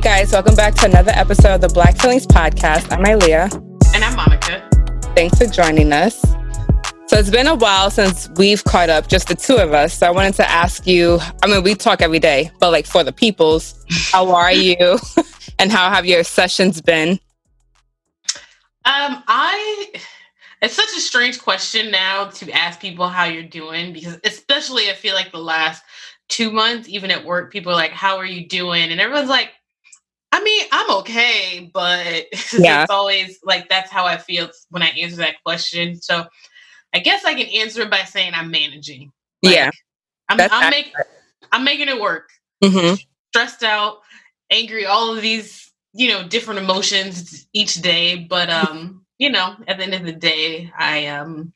guys, welcome back to another episode of the Black Feelings Podcast. I'm Ilea. And I'm Monica. Thanks for joining us. So it's been a while since we've caught up, just the two of us. So I wanted to ask you I mean, we talk every day, but like for the peoples, how are you and how have your sessions been? Um, I it's such a strange question now to ask people how you're doing because especially I feel like the last two months, even at work, people are like, How are you doing? And everyone's like, I mean, I'm okay, but yeah. it's always like that's how I feel when I answer that question. So I guess I can answer it by saying I'm managing. Like, yeah, I'm, I'm making I'm making it work. Mm-hmm. Stressed out, angry, all of these you know different emotions each day. But um, you know, at the end of the day, I um,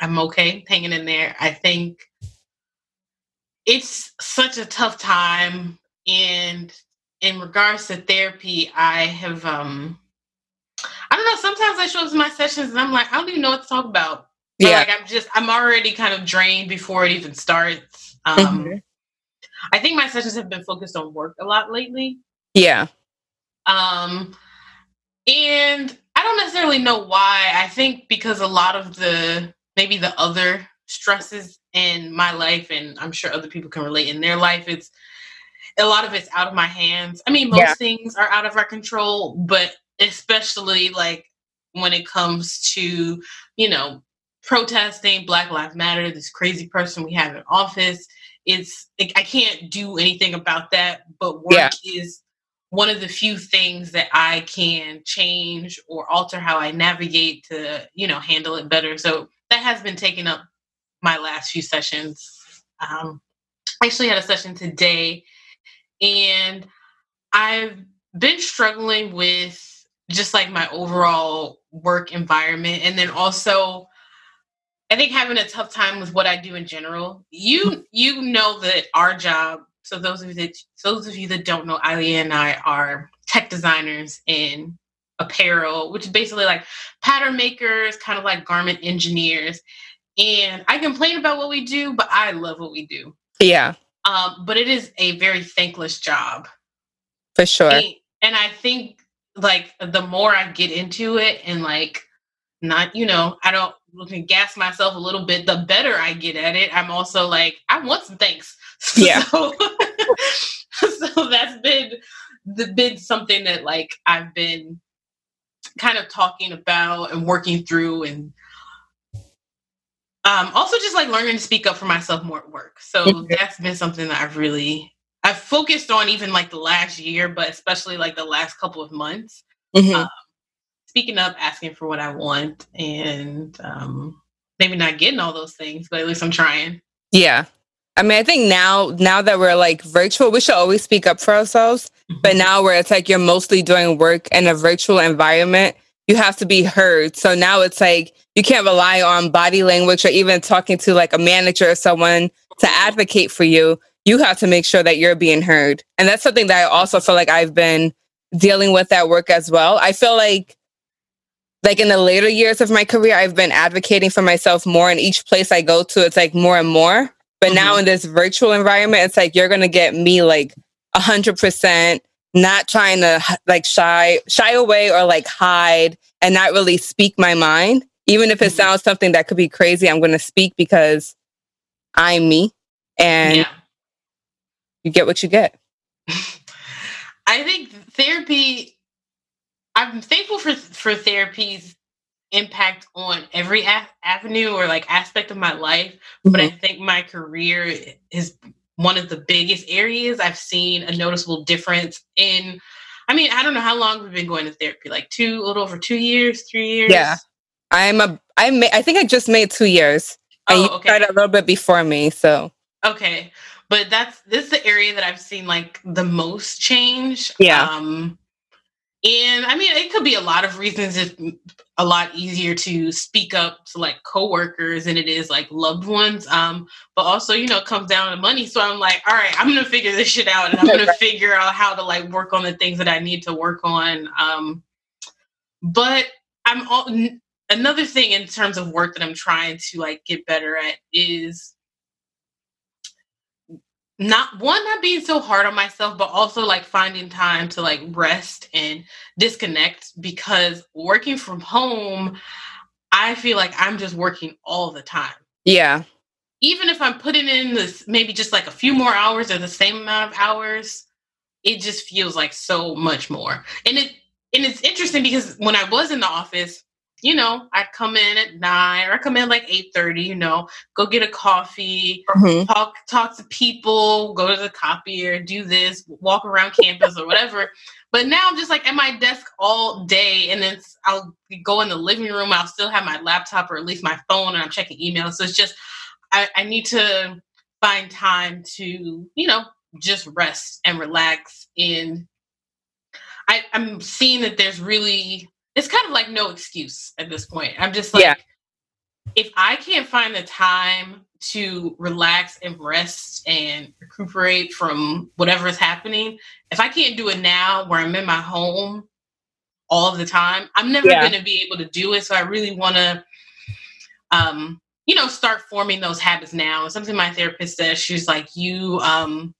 I'm okay, hanging in there. I think it's such a tough time, and in regards to therapy, I have um I don't know. Sometimes I show up to my sessions and I'm like, I don't even know what to talk about. yeah. Like I'm just, I'm already kind of drained before it even starts. Um, mm-hmm. I think my sessions have been focused on work a lot lately. Yeah. Um, and I don't necessarily know why. I think because a lot of the maybe the other stresses in my life, and I'm sure other people can relate in their life, it's a lot of it's out of my hands. I mean, most yeah. things are out of our control, but especially like when it comes to, you know, protesting Black Lives Matter, this crazy person we have in office. It's I can't do anything about that, but work yeah. is one of the few things that I can change or alter how I navigate to, you know, handle it better. So that has been taking up my last few sessions. Um, I actually had a session today, and I've been struggling with just like my overall work environment and then also I think having a tough time with what I do in general. You you know that our job. So those of you that those of you that don't know, Ilea and I are tech designers in apparel, which is basically like pattern makers, kind of like garment engineers. And I complain about what we do, but I love what we do. Yeah. Um, but it is a very thankless job. For sure. And, and I think like the more I get into it and like not, you know, I don't look and gas myself a little bit, the better I get at it. I'm also like, I want some thanks. Yeah. So, so that's been the been something that like I've been kind of talking about and working through and um, also just like learning to speak up for myself more at work. So mm-hmm. that's been something that I've really I've focused on even like the last year, but especially like the last couple of months. Mm-hmm. Um, speaking up, asking for what I want, and um, maybe not getting all those things, but at least I'm trying. Yeah. I mean, I think now, now that we're like virtual, we should always speak up for ourselves. Mm-hmm. But now where it's like you're mostly doing work in a virtual environment, you have to be heard. So now it's like you can't rely on body language or even talking to like a manager or someone to advocate for you you have to make sure that you're being heard. And that's something that I also feel like I've been dealing with at work as well. I feel like like in the later years of my career, I've been advocating for myself more in each place I go to. It's like more and more. But mm-hmm. now in this virtual environment, it's like you're gonna get me like a hundred percent, not trying to like shy shy away or like hide and not really speak my mind. Even if it mm-hmm. sounds something that could be crazy, I'm gonna speak because I'm me. And yeah you get what you get. I think therapy. I'm thankful for for therapy's impact on every a- avenue or like aspect of my life, mm-hmm. but I mm-hmm. think my career is one of the biggest areas I've seen a noticeable difference in. I mean, I don't know how long we've been going to therapy, like two, a little over two years, three years. Yeah, I'm a. I may, I think I just made two years, and oh, you okay. started a little bit before me, so okay but that's this is the area that I've seen like the most change. Yeah. Um, and I mean, it could be a lot of reasons. It's a lot easier to speak up to like coworkers than it is like loved ones. Um, but also, you know, it comes down to money. So I'm like, all right, I'm gonna figure this shit out, and I'm gonna figure out how to like work on the things that I need to work on. Um, but I'm all, another thing in terms of work that I'm trying to like get better at is not one not being so hard on myself but also like finding time to like rest and disconnect because working from home i feel like i'm just working all the time. Yeah. Even if i'm putting in this maybe just like a few more hours or the same amount of hours it just feels like so much more. And it and it's interesting because when i was in the office you know, I come in at nine or I come in like eight thirty. You know, go get a coffee, mm-hmm. talk talk to people, go to the copier, do this, walk around campus or whatever. But now I'm just like at my desk all day, and then I'll go in the living room. I'll still have my laptop or at least my phone, and I'm checking emails. So it's just I, I need to find time to you know just rest and relax. And I, I'm seeing that there's really it's kind of like no excuse at this point. I'm just like, yeah. if I can't find the time to relax and rest and recuperate from whatever is happening, if I can't do it now where I'm in my home all the time, I'm never yeah. going to be able to do it. So I really want to, um, you know, start forming those habits now. something my therapist says, she's like, you, um,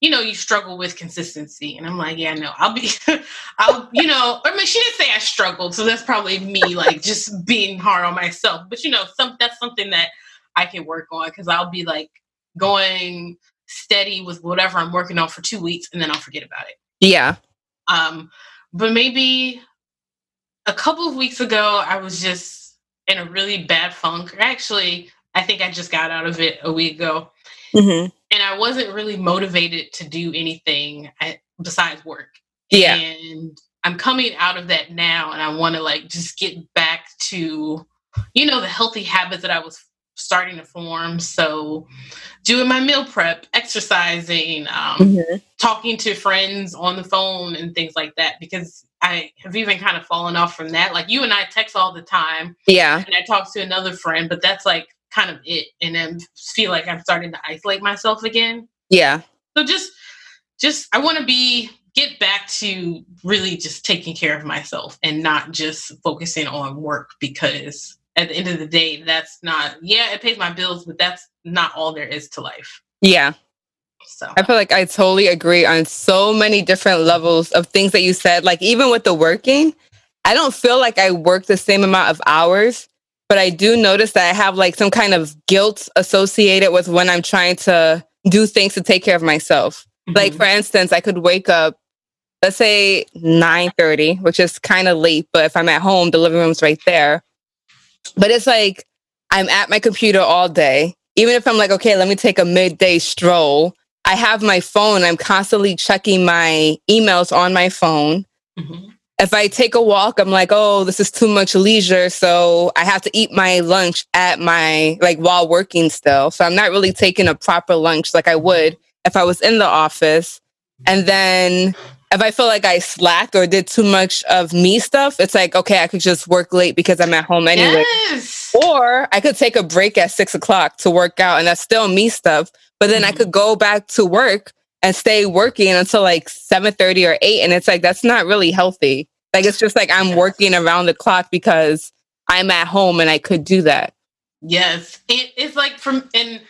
you know, you struggle with consistency. And I'm like, yeah, no, I'll be, I'll, you know, I mean, she didn't say I struggled. So that's probably me, like just being hard on myself. But, you know, some, that's something that I can work on because I'll be like going steady with whatever I'm working on for two weeks and then I'll forget about it. Yeah. Um, but maybe a couple of weeks ago, I was just in a really bad funk. Actually, I think I just got out of it a week ago. Mm-hmm and I wasn't really motivated to do anything besides work. Yeah. And I'm coming out of that now and I want to like just get back to, you know, the healthy habits that I was starting to form. So doing my meal prep, exercising, um, mm-hmm. talking to friends on the phone and things like that, because I have even kind of fallen off from that. Like you and I text all the time. Yeah. And I talk to another friend, but that's like kind of it and then feel like I'm starting to isolate myself again. Yeah. So just just I want to be get back to really just taking care of myself and not just focusing on work because at the end of the day that's not yeah, it pays my bills, but that's not all there is to life. Yeah. So I feel like I totally agree on so many different levels of things that you said. Like even with the working, I don't feel like I work the same amount of hours but I do notice that I have like some kind of guilt associated with when I'm trying to do things to take care of myself. Mm-hmm. Like for instance, I could wake up, let's say 9:30, which is kind of late, but if I'm at home, the living room's right there. But it's like I'm at my computer all day. Even if I'm like, okay, let me take a midday stroll, I have my phone. I'm constantly checking my emails on my phone. Mm-hmm if I take a walk, I'm like, oh, this is too much leisure. So I have to eat my lunch at my, like, while working still. So I'm not really taking a proper lunch like I would if I was in the office. And then if I feel like I slacked or did too much of me stuff, it's like, okay, I could just work late because I'm at home anyway. Yes. Or I could take a break at six o'clock to work out and that's still me stuff. But then mm-hmm. I could go back to work and stay working until like 7.30 or 8 and it's like that's not really healthy. Like it's just like i'm working around the clock because i'm at home and i could do that. Yes. It, it's like from and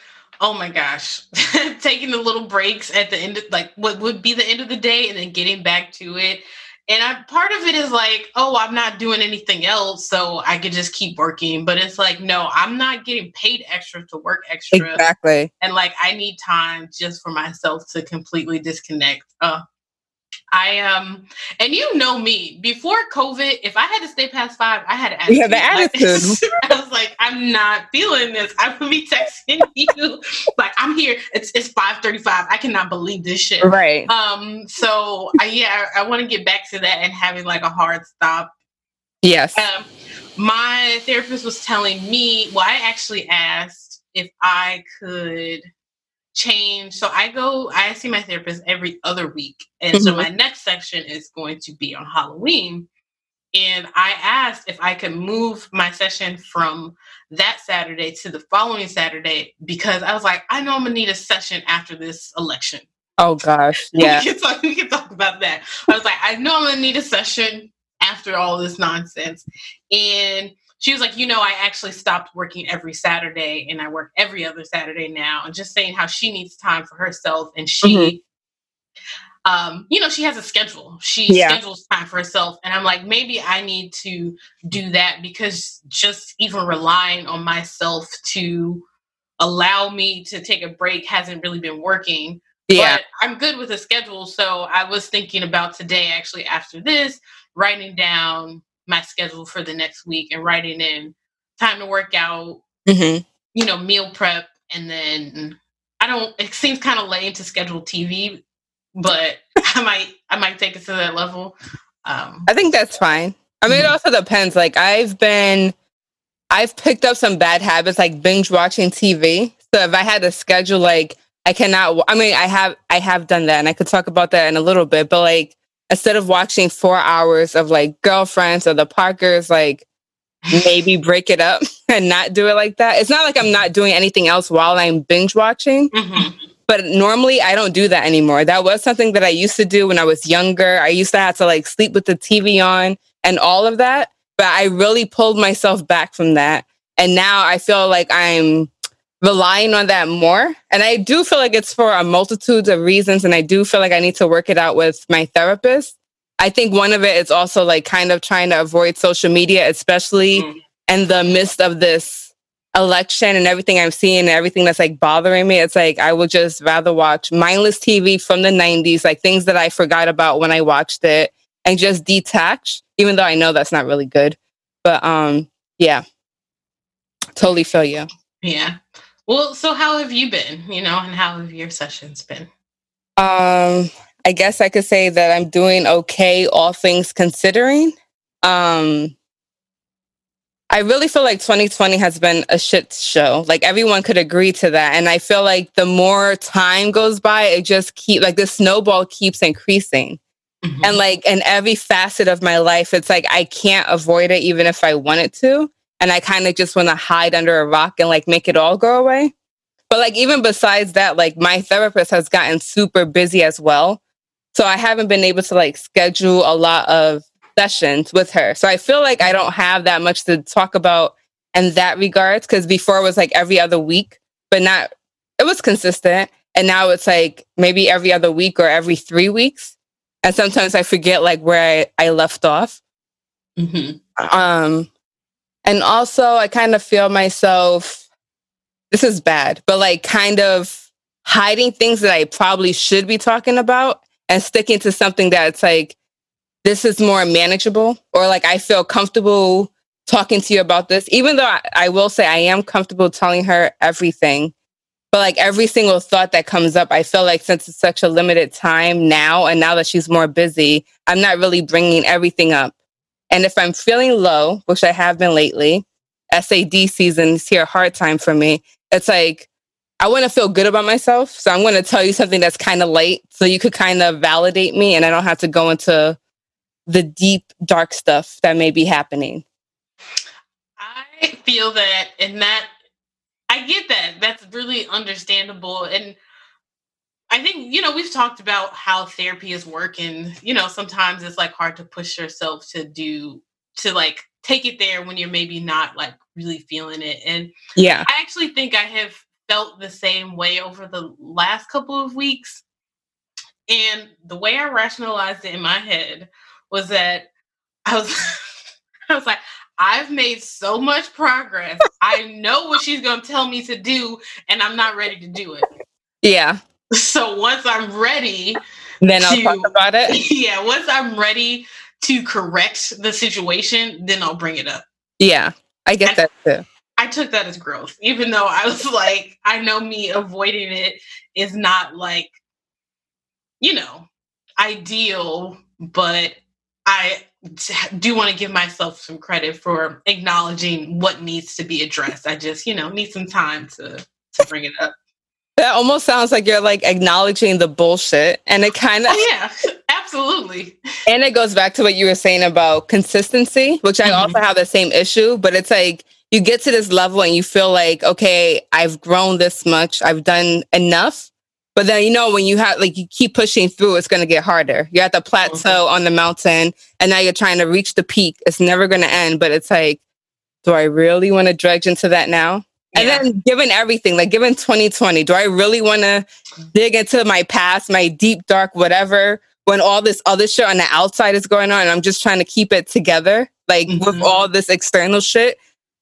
oh my gosh taking the little breaks at the end of like what would be the end of the day and then getting back to it and I, part of it is like, oh, I'm not doing anything else, so I could just keep working. But it's like, no, I'm not getting paid extra to work extra. Exactly. And like, I need time just for myself to completely disconnect. Uh, I um and you know me before COVID, if I had to stay past five, I had attitude. You have the attitude. I was like, I'm not feeling this. I would be texting you like I'm here. It's it's five thirty five. I cannot believe this shit. Right. Um. So I, yeah, I, I want to get back to that and having like a hard stop. Yes. Um. My therapist was telling me. Well, I actually asked if I could change. So I go, I see my therapist every other week. And mm-hmm. so my next section is going to be on Halloween. And I asked if I could move my session from that Saturday to the following Saturday because I was like, I know I'm gonna need a session after this election. Oh gosh, yeah. we, can talk, we can talk about that. I was like, I know I'm gonna need a session after all this nonsense. And she was like, you know, I actually stopped working every Saturday and I work every other Saturday now. And just saying how she needs time for herself and she, mm-hmm. um, you know, she has a schedule. She yeah. schedules time for herself. And I'm like, maybe I need to do that because just even relying on myself to allow me to take a break hasn't really been working. Yeah. But I'm good with a schedule. So I was thinking about today, actually, after this, writing down my schedule for the next week and writing in time to work out, mm-hmm. you know, meal prep, and then I don't. It seems kind of lame to schedule TV, but I might I might take it to that level. Um, I think that's fine. I mean, mm-hmm. it also depends. Like I've been, I've picked up some bad habits, like binge watching TV. So if I had to schedule, like I cannot. I mean, I have I have done that, and I could talk about that in a little bit. But like instead of watching four hours of like girlfriends or the Parkers, like maybe break it up and not do it like that. It's not like I'm not doing anything else while I'm binge watching. Mm-hmm. But normally I don't do that anymore. That was something that I used to do when I was younger. I used to have to like sleep with the TV on and all of that. But I really pulled myself back from that. And now I feel like I'm relying on that more. And I do feel like it's for a multitude of reasons. And I do feel like I need to work it out with my therapist. I think one of it is also like kind of trying to avoid social media, especially mm. in the midst of this election and everything I'm seeing and everything that's like bothering me. It's like I would just rather watch mindless TV from the 90s, like things that I forgot about when I watched it and just detach, even though I know that's not really good. But um yeah. Totally feel you. Yeah. Well, so how have you been? You know, and how have your sessions been? Um, I guess I could say that I'm doing okay, all things considering. Um, I really feel like 2020 has been a shit show. Like everyone could agree to that. And I feel like the more time goes by, it just keep like the snowball keeps increasing. Mm-hmm. And like in every facet of my life, it's like I can't avoid it even if I wanted to and I kind of just want to hide under a rock and like make it all go away. But like even besides that, like my therapist has gotten super busy as well. So I haven't been able to like schedule a lot of sessions with her. So I feel like I don't have that much to talk about in that regards because before it was like every other week, but not it was consistent. And now it's like maybe every other week or every three weeks. And sometimes I forget like where I, I left off. Mm-hmm. Um, and also, I kind of feel myself, this is bad, but like kind of hiding things that I probably should be talking about and sticking to something that's like, this is more manageable or like I feel comfortable talking to you about this, even though I, I will say I am comfortable telling her everything. But like every single thought that comes up, I feel like since it's such a limited time now, and now that she's more busy, I'm not really bringing everything up. And if I'm feeling low, which I have been lately, SAD season is here, hard time for me. It's like, I want to feel good about myself. So I'm going to tell you something that's kind of light so you could kind of validate me and I don't have to go into the deep, dark stuff that may be happening. I feel that, and that I get that. That's really understandable. And I think, you know, we've talked about how therapy is working. You know, sometimes it's like hard to push yourself to do, to like take it there when you're maybe not like really feeling it. And yeah, I actually think I have felt the same way over the last couple of weeks. And the way I rationalized it in my head was that I was, I was like, I've made so much progress. I know what she's going to tell me to do, and I'm not ready to do it. Yeah. So once I'm ready, then I'll talk about it. Yeah, once I'm ready to correct the situation, then I'll bring it up. Yeah, I get and that too. I took that as growth, even though I was like, I know me avoiding it is not like, you know, ideal, but I do want to give myself some credit for acknowledging what needs to be addressed. I just, you know, need some time to to bring it up. That almost sounds like you're like acknowledging the bullshit. And it kind of. Oh, yeah, absolutely. And it goes back to what you were saying about consistency, which I mm-hmm. also have the same issue, but it's like you get to this level and you feel like, okay, I've grown this much, I've done enough. But then, you know, when you have like you keep pushing through, it's going to get harder. You're at the plateau mm-hmm. on the mountain and now you're trying to reach the peak. It's never going to end, but it's like, do I really want to dredge into that now? And yeah. then given everything, like given 2020, do I really want to dig into my past, my deep, dark, whatever, when all this other shit on the outside is going on and I'm just trying to keep it together? Like mm-hmm. with all this external shit,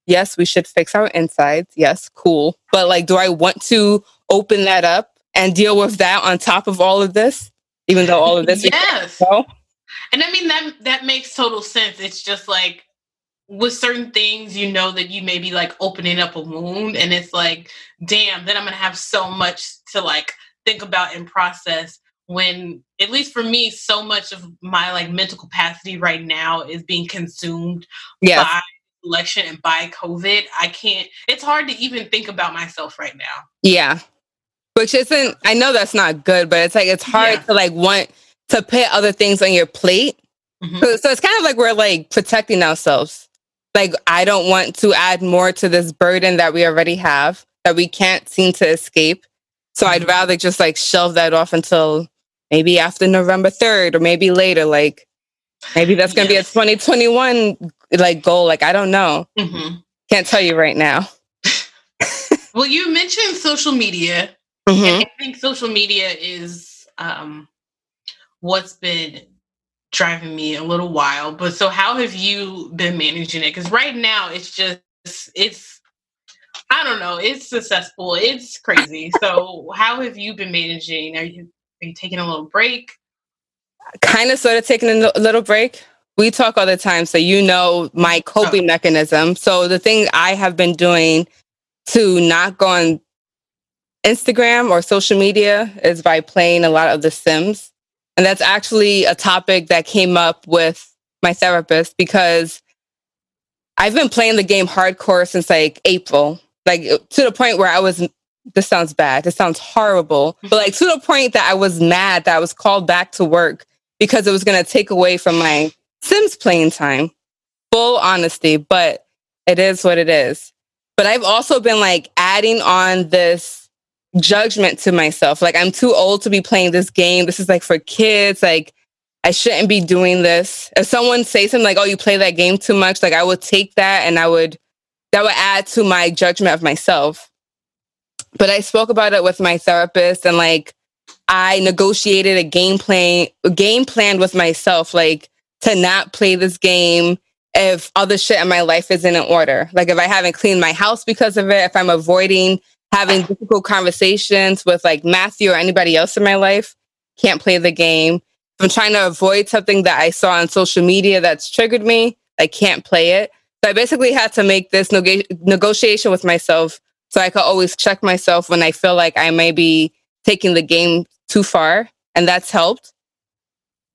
yes, we should fix our insides. Yes, cool. But like, do I want to open that up and deal with that on top of all of this? Even though all of this yes. And I mean that that makes total sense. It's just like with certain things, you know that you may be like opening up a wound, and it's like, damn, then I'm gonna have so much to like think about and process. When, at least for me, so much of my like mental capacity right now is being consumed yes. by election and by COVID. I can't. It's hard to even think about myself right now. Yeah, which isn't. I know that's not good, but it's like it's hard yeah. to like want to put other things on your plate. Mm-hmm. So, so it's kind of like we're like protecting ourselves like I don't want to add more to this burden that we already have that we can't seem to escape. So mm-hmm. I'd rather just like shelve that off until maybe after November 3rd or maybe later. Like maybe that's going to yes. be a 2021 like goal. Like I don't know. Mm-hmm. Can't tell you right now. well, you mentioned social media. Mm-hmm. I think social media is um, what's been driving me a little wild. But so how have you been managing it? Because right now it's just it's I don't know, it's successful, it's crazy. So how have you been managing? Are you are you taking a little break? Kind of sort of taking a little break. We talk all the time, so you know my oh. coping oh. mechanism. So the thing I have been doing to not go on Instagram or social media is by playing a lot of The Sims. And that's actually a topic that came up with my therapist because I've been playing the game hardcore since like April, like uh, to the point where I was, this sounds bad, this sounds horrible, but like to the point that I was mad that I was called back to work because it was going to take away from my Sims playing time. Full honesty, but it is what it is. But I've also been like adding on this judgment to myself. Like I'm too old to be playing this game. This is like for kids. Like I shouldn't be doing this. If someone says something like, "Oh, you play that game too much," like I would take that and I would that would add to my judgment of myself. But I spoke about it with my therapist and like I negotiated a game plan game plan with myself like to not play this game if other shit in my life isn't in order. Like if I haven't cleaned my house because of it, if I'm avoiding having difficult conversations with like Matthew or anybody else in my life, can't play the game. If I'm trying to avoid something that I saw on social media that's triggered me, I can't play it. So I basically had to make this neg- negotiation with myself so I could always check myself when I feel like I may be taking the game too far. And that's helped.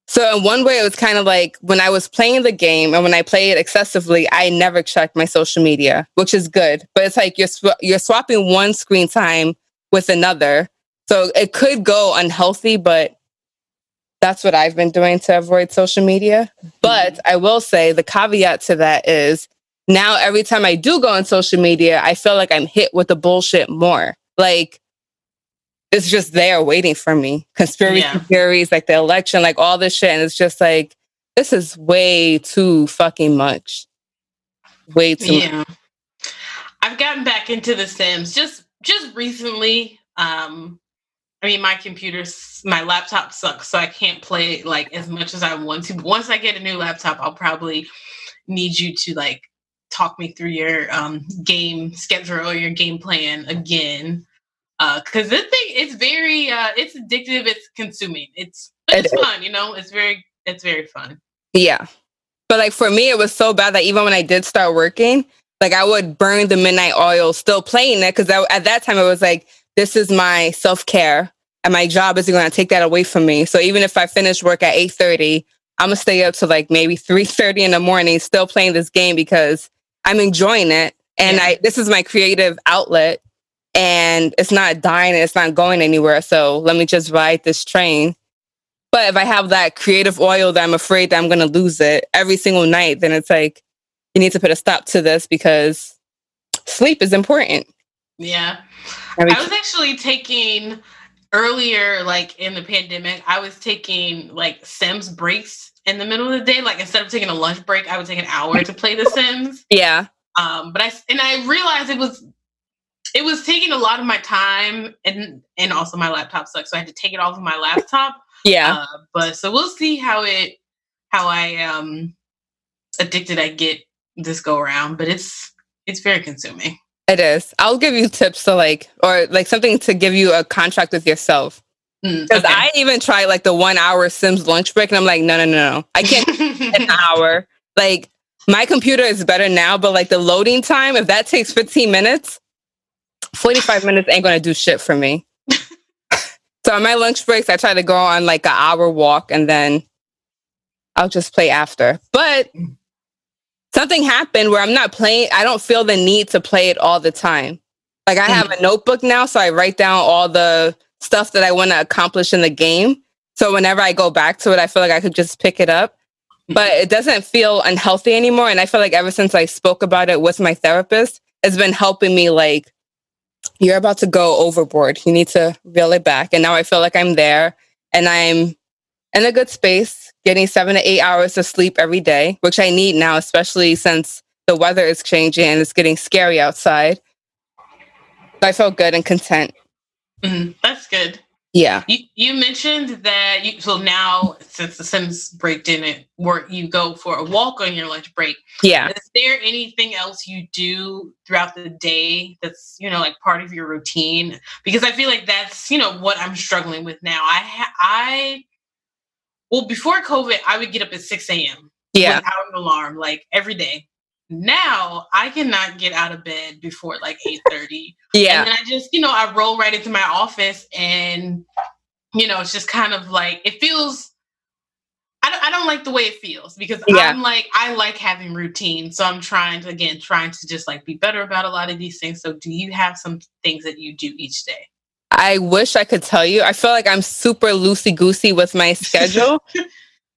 So in one way, it was kind of like when I was playing the game and when I play it excessively, I never checked my social media, which is good. But it's like you're sw- you're swapping one screen time with another, so it could go unhealthy. But that's what I've been doing to avoid social media. But mm-hmm. I will say the caveat to that is now every time I do go on social media, I feel like I'm hit with the bullshit more. Like it's just there waiting for me. Conspiracy yeah. theories, like the election, like all this shit. And it's just like, this is way too fucking much. Way too yeah. Much. I've gotten back into the Sims just just recently. Um I mean my computer my laptop sucks, so I can't play like as much as I want to. But once I get a new laptop, I'll probably need you to like talk me through your um game schedule or your game plan again because uh, this thing it's very uh, it's addictive it's consuming it's it's it fun you know it's very it's very fun. Yeah. But like for me it was so bad that even when i did start working like i would burn the midnight oil still playing it because at that time it was like this is my self-care and my job isn't going to take that away from me. So even if i finish work at 8.30 i'm going to stay up to like maybe 3.30 in the morning still playing this game because i'm enjoying it and yeah. i this is my creative outlet and it's not dying and it's not going anywhere. So let me just ride this train. But if I have that creative oil that I'm afraid that I'm going to lose it every single night, then it's like, you need to put a stop to this because sleep is important. Yeah. I was actually taking earlier, like in the pandemic, I was taking like Sims breaks in the middle of the day. Like instead of taking a lunch break, I would take an hour to play The Sims. Yeah. Um, but I and I realized it was it was taking a lot of my time and and also my laptop sucks, so I had to take it off of my laptop. Yeah. Uh, but so we'll see how it how I um addicted I get this go around, but it's it's very consuming. It is. I'll give you tips to like or like something to give you a contract with yourself. Mm, Because okay. I even tried like the one hour Sims lunch break and I'm like, no, no, no, no. I can't an hour. Like my computer is better now, but like the loading time, if that takes 15 minutes, 45 minutes ain't gonna do shit for me. so on my lunch breaks, I try to go on like an hour walk and then I'll just play after. But something happened where I'm not playing, I don't feel the need to play it all the time. Like I have a notebook now, so I write down all the stuff that I want to accomplish in the game. So whenever I go back to it, I feel like I could just pick it up. But it doesn't feel unhealthy anymore. And I feel like ever since I spoke about it with my therapist, it's been helping me like, you're about to go overboard. You need to reel it back. And now I feel like I'm there and I'm in a good space, getting seven to eight hours of sleep every day, which I need now, especially since the weather is changing and it's getting scary outside. I feel good and content. Mhm, That's good. Yeah. You you mentioned that you so now since the Sims break didn't work, you go for a walk on your lunch break. Yeah. Is there anything else you do throughout the day that's you know like part of your routine? Because I feel like that's you know what I'm struggling with now. I ha- I well before COVID, I would get up at six a.m. Yeah. without an alarm like every day. Now I cannot get out of bed before like eight thirty. Yeah. And then I just, you know, I roll right into my office and, you know, it's just kind of like, it feels, I don't, I don't like the way it feels because Yeah. I'm like, I like having routine. So I'm trying to, again, trying to just like be better about a lot of these things. So do you have some things that you do each day? I wish I could tell you. I feel like I'm super loosey goosey with my schedule.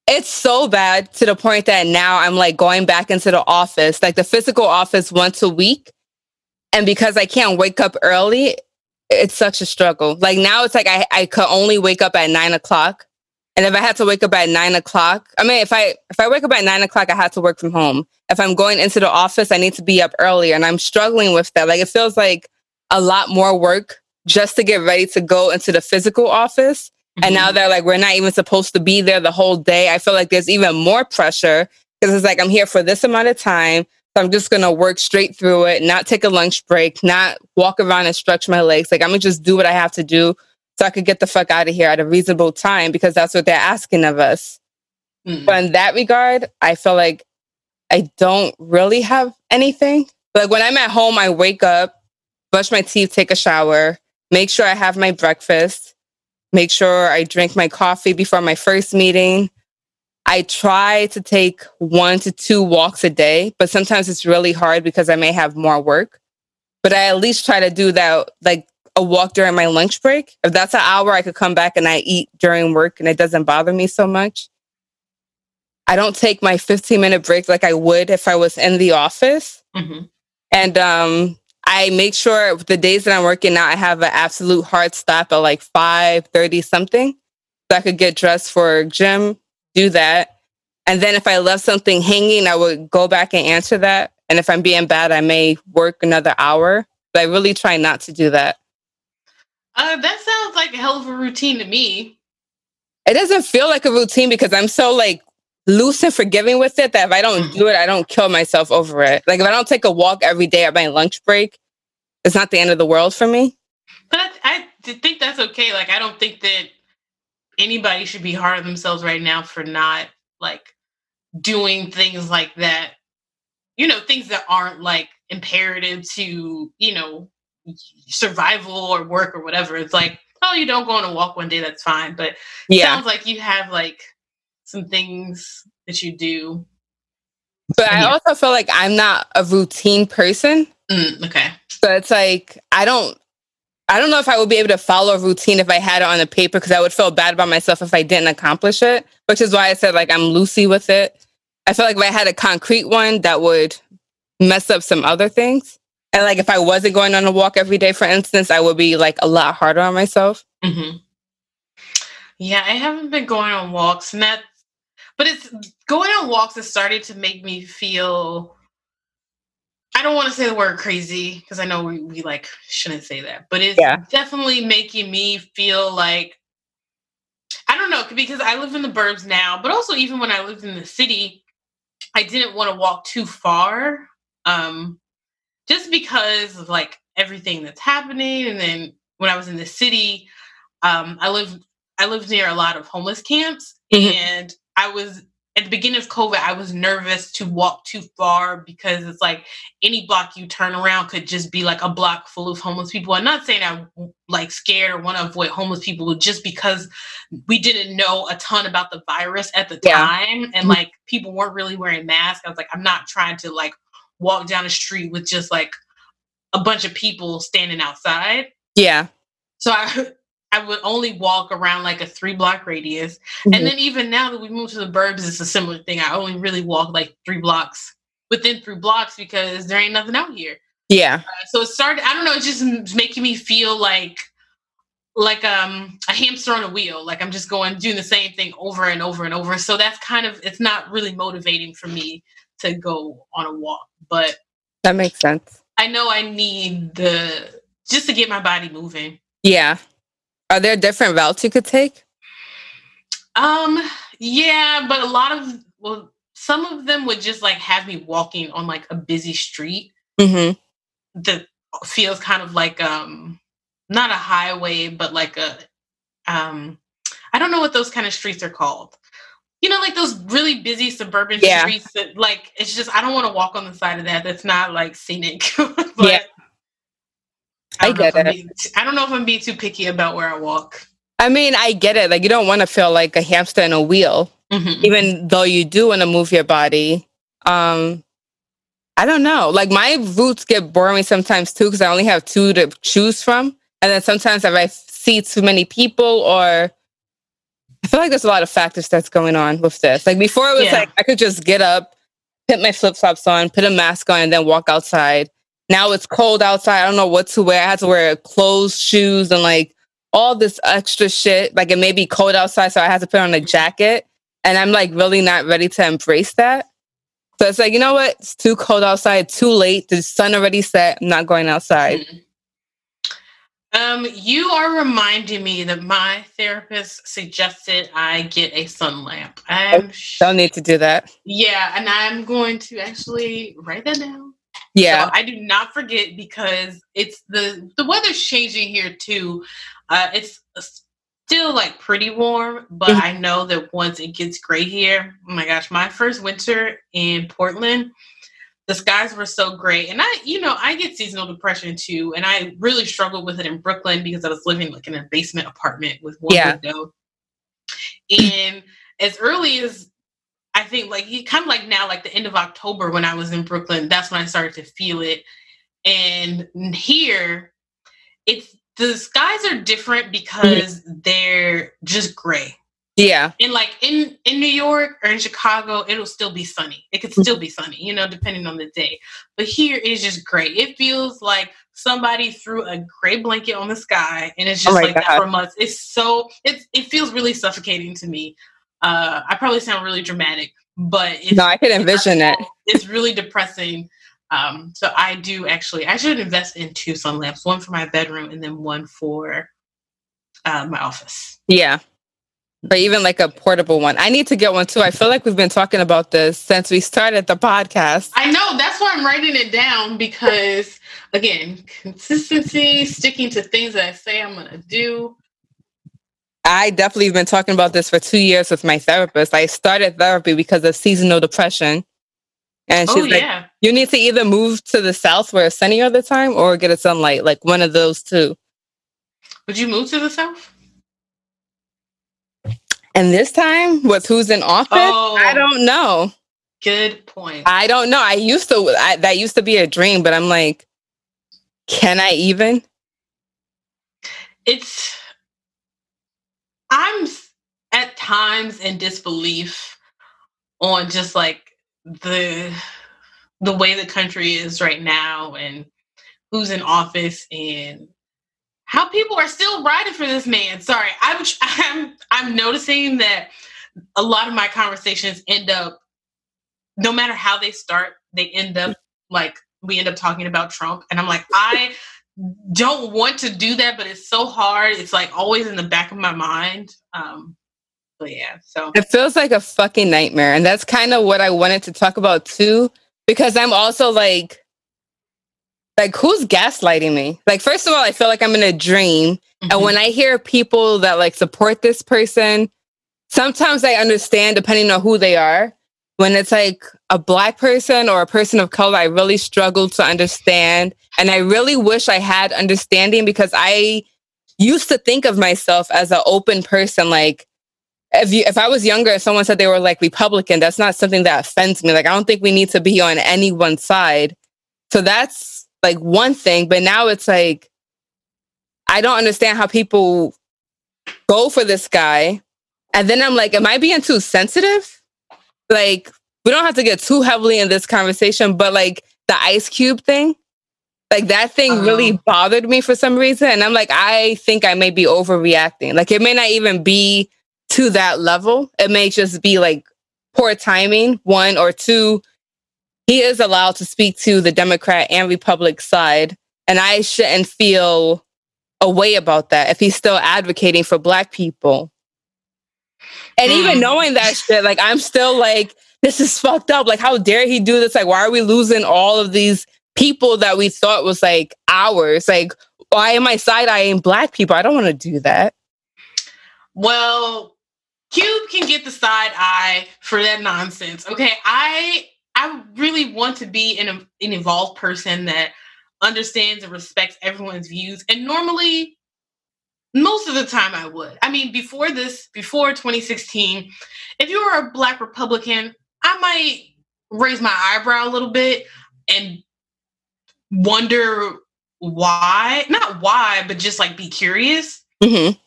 it's so bad to the point that now I'm like going back into the office, like the physical office once a week. And because I can't wake up early, it's such a struggle. Like now it's like I, I could only wake up at nine o'clock. And if I had to wake up at nine o'clock, I mean, if I if I wake up at nine o'clock, I had to work from home. If I'm going into the office, I need to be up earlier, and I'm struggling with that. Like it feels like a lot more work just to get ready to go into the physical office. And now they're like, we're not even supposed to be there the whole day. I feel like there's even more pressure because it's like, I'm here for this amount of time. So I'm just going to work straight through it, not take a lunch break, not walk around and stretch my legs. Like, I'm going to just do what I have to do so I could get the fuck out of here at a reasonable time because that's what they're asking of us. Mhm. But in that regard, I feel like I don't really have anything. Like when I'm at home, I wake up, brush my teeth, take a shower, make sure I have my breakfast, make sure I drink my coffee before my first meeting. I try to take one to two walks a day, but sometimes it's really hard because I may have more work. But I at least try to do that, like a walk during my lunch break. If that's an hour, I could come back and I eat during work and it doesn't bother me so much. I don't take my 15 minute break like I would if I was in the office. Mhm. And um, I make sure the days that I'm working now, I have an absolute hard stop at like 5 30 something. So I could get dressed for gym, do that. And then if I left something hanging, I would go back and answer that. And if I'm being bad, I may work another hour. But I really try not to do that. Uh, that sounds like a hell of a routine to me. It doesn't feel like a routine because I'm so like loose and forgiving with it that if I don't do it, I don't kill myself over it. Like if I don't take a walk every day at my lunch break, it's not the end of the world for me. But I, I think that's okay. Like, I don't think that anybody should be hard on themselves right now for not like doing things like that. You know, things that aren't like imperative to, you know, survival or work or whatever. It's like, oh, you don't go on a walk one day, that's fine. But it Yeah. sounds like you have like some things that you do. But I also feel like I'm not a routine person. Mm, okay. So it's like I don't I don't know if I would be able to follow a routine if I had it on the paper because I would feel bad about myself if I didn't accomplish it, which is why I said like I'm loosey with it. I feel like if I had a concrete one that would mess up some other things. And like if I wasn't going on a walk every day, for instance, I would be like a lot harder on myself. hmm Yeah, I haven't been going on walks, and that's but it's going on walks has started to make me feel. I don't want to say the word crazy because I know we, we like shouldn't say that, but it's Yeah. definitely making me feel like I don't know because I live in the burbs now, but also even when I lived in the city, I didn't want to walk too far, um, just because of like everything that's happening. And then when I was in the city, um, I lived I lived near a lot of homeless camps, Mhm. and I was at the beginning of COVID, I was nervous to walk too far because it's like any block you turn around could just be like a block full of homeless people. I'm not saying I'm like scared or want to avoid homeless people just because we didn't know a ton about the virus at the Yeah. time and mm-hmm. like people weren't really wearing masks. I was like, I'm not trying to like walk down the street with just like a bunch of people standing outside. Yeah. So I I would only walk around like a three block radius. Mhm. And then even now that we moved to the burbs, it's a similar thing. I only really walk like three blocks within three blocks because there ain't nothing out here. yeah. So it started. I don't know. It's just making me feel like like um a hamster on a wheel. Like I'm just going doing the same thing over and over and over. So that's kind of it's not really motivating for me to go on a walk. But That makes sense. I know I need the just to get my body moving. Yeah. Are there different routes you could take? Um, yeah, but a lot of well, some of them would just like have me walking on like a busy street Mm-hmm. that feels kind of like um not a highway, but like a um I don't know what those kind of streets are called. You know, like those really busy suburban Yeah. streets that like it's just I don't want to walk on the side of that. That's not like scenic. but Yeah. I don't know if get I'm it. being- I don't know if I'm being too picky about where I walk. I mean, I get it. Like you don't want to feel like a hamster in a wheel, Mhm. even though you do want to move your body. Um, I don't know. Like my routes get boring sometimes too because I only have two to choose from, and then sometimes if I see too many people or I feel like there's a lot of factors that's going on with this. Like before, it was Yeah. like I could just get up, put my flip flops on, put a mask on, and then walk outside. Now it's cold outside. I don't know what to wear. I had to wear clothes, shoes, and like all this extra shit. Like it may be cold outside, so I had to put on a jacket. And I'm like really not ready to embrace that. So it's like, you know what? It's too cold outside, too late. The sun already set. I'm not going outside. Um, you are reminding me that my therapist suggested I get a sun lamp. I'm sh- Don't need to do that. yeah, and I'm going to actually write that down. Yeah. So I do not forget because it's the the weather's changing here too. Uh, it's still like pretty warm, but Mhm. I know that once it gets gray here, oh my gosh, my first winter in Portland, the skies were so gray, and I, you know, I get seasonal depression too, and I really struggled with it in Brooklyn because I was living like in a basement apartment with one Yeah. window, and as early as I think like kind of like now, like the end of October when I was in Brooklyn, that's when I started to feel it. And here, it's the skies are different mm-hmm. because they're just gray. Yeah. And like in in New York or in Chicago, it'll still be sunny. It could still be sunny, you know, depending on the day. But here it's just gray. It feels like somebody threw a gray blanket on the sky, and it's Oh just my like that for months. It's so it's it feels really suffocating to me. Uh, I probably sound really dramatic, but it's, No, I can envision it. it's really depressing. Um, so I do actually, I should invest in two sun lamps, one for my bedroom and then one for uh, my office. Yeah. But even like a portable one. I need to get one too. I feel like we've been talking about this since we started the podcast. I know that's why I'm writing it down because, again, consistency, sticking to things that I say I'm going to do. I definitely have been talking about this for two years with my therapist. I started therapy because of seasonal depression. And she's oh, like, yeah. you need to either move to the south where it's sunny all the time or get a sunlight, like one of those two. Would you move to the South? And this time, with who's in office, Oh. I don't know. Good point. I don't know. I used to, I, that used to be a dream, but I'm like, can I even? it's i'm at times in disbelief on just like the the way the country is right now and who's in office and how people are still riding for this man sorry i'm i'm i'm noticing that a lot of my conversations end up no matter how they start they end up like we end up talking about Trump. And I'm like, I don't want to do that, but it's so hard. It's like always in the back of my mind. Um, but yeah, so it feels like a fucking nightmare. And that's kind of what I wanted to talk about too, because I'm also like, like who's gaslighting me? Like, first of all, I feel like I'm in a dream. Mm-hmm. And when I hear people that like support this person, sometimes I understand depending on who they are. When it's like a black person or a person of color, I really struggle to understand. And I really wish I had understanding because I used to think of myself as an open person. Like if you, if I was younger, if someone said they were like Republican, that's not something that offends me. Like I don't think we need to be on any one side. So that's like one thing. But now it's like I don't understand how people go for this guy. And then I'm like, am I being too sensitive? Like, we don't have to get too heavily in this conversation, but like the ice cube thing, like that thing uh-huh. really bothered me for some reason. And I'm like, I think I may be overreacting. Like, it may not even be to that level. It may just be like poor timing, one or two. He is allowed to speak to the Democrat and Republic side. And I shouldn't feel a way about that if he's still advocating for Black people. And mm. even knowing that shit, like I'm still like, this is fucked up. Like, how dare he do this? Like, why are we losing all of these people that we thought was like ours? Like, why am I side eyeing Black people? I don't want to do that. Well, Cube can get the side eye for that nonsense. Okay, I I really want to be an, an evolved person that understands and respects everyone's views. And normally, most of the time, I would. I mean, before this, before 2016, if you were a Black Republican, I might raise my eyebrow a little bit and wonder why. Not why, but just like be curious. Mm-hmm.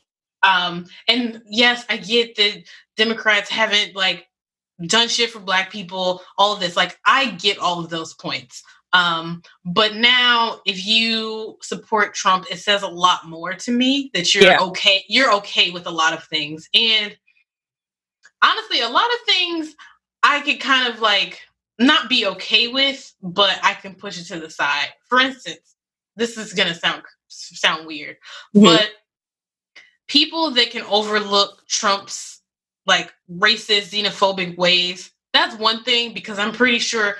Um, and yes, I get that Democrats haven't like done shit for Black people. All of this, like, I get all of those points. Um, but now if you support Trump, it says a lot more to me that you're yeah. okay, you're okay with a lot of things. And honestly, a lot of things I could kind of like not be okay with, but I can push it to the side. For instance, this is gonna sound sound weird, mm-hmm. but people that can overlook Trump's like racist, xenophobic ways, that's one thing because I'm pretty sure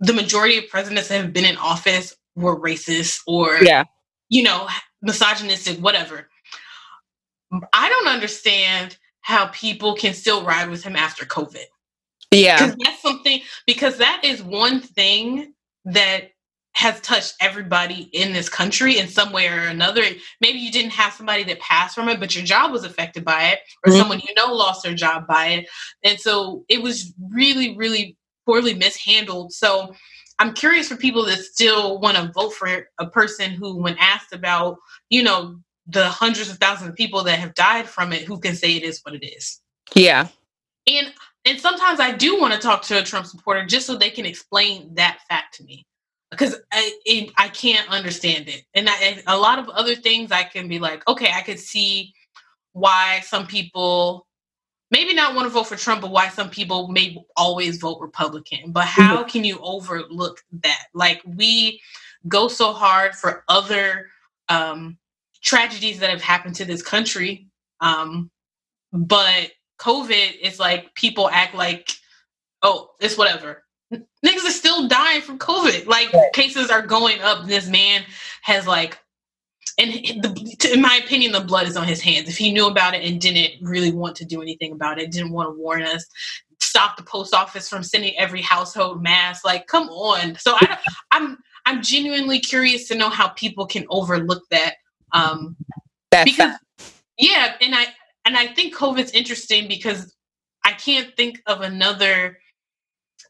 the majority of presidents that have been in office were racist or yeah. you know misogynistic whatever i don't understand how people can still ride with him after covid yeah that's something because that is one thing that has touched everybody in this country in some way or another. Maybe you didn't have somebody that passed from it, but your job was affected by it, or mm-hmm. someone you know lost their job by it. And so it was really, really poorly mishandled. So I'm curious for people that still want to vote for a person who, when asked about, you know, the hundreds of thousands of people that have died from it, who can say it is what it is. Yeah. And and sometimes I do want to talk to a Trump supporter just so they can explain that fact to me because I it, I can't understand it. And, I, and a lot of other things I can be like, okay, I could see why some people maybe not want to vote for Trump, but why some people may always vote Republican. But how mm-hmm. can you overlook that? Like we go so hard for other um, tragedies that have happened to this country, um, but COVID is like people act like, oh, it's whatever. Niggas are still dying from COVID. Like right. cases are going up. This man has like and the, in my opinion, the blood is on his hands. If he knew about it and didn't really want to do anything about it, didn't want to warn us, stop the post office from sending every household mass, like come on. So I, I'm I'm genuinely curious to know how people can overlook that. Um, That's because that. yeah, and I and I think COVID's interesting because I can't think of another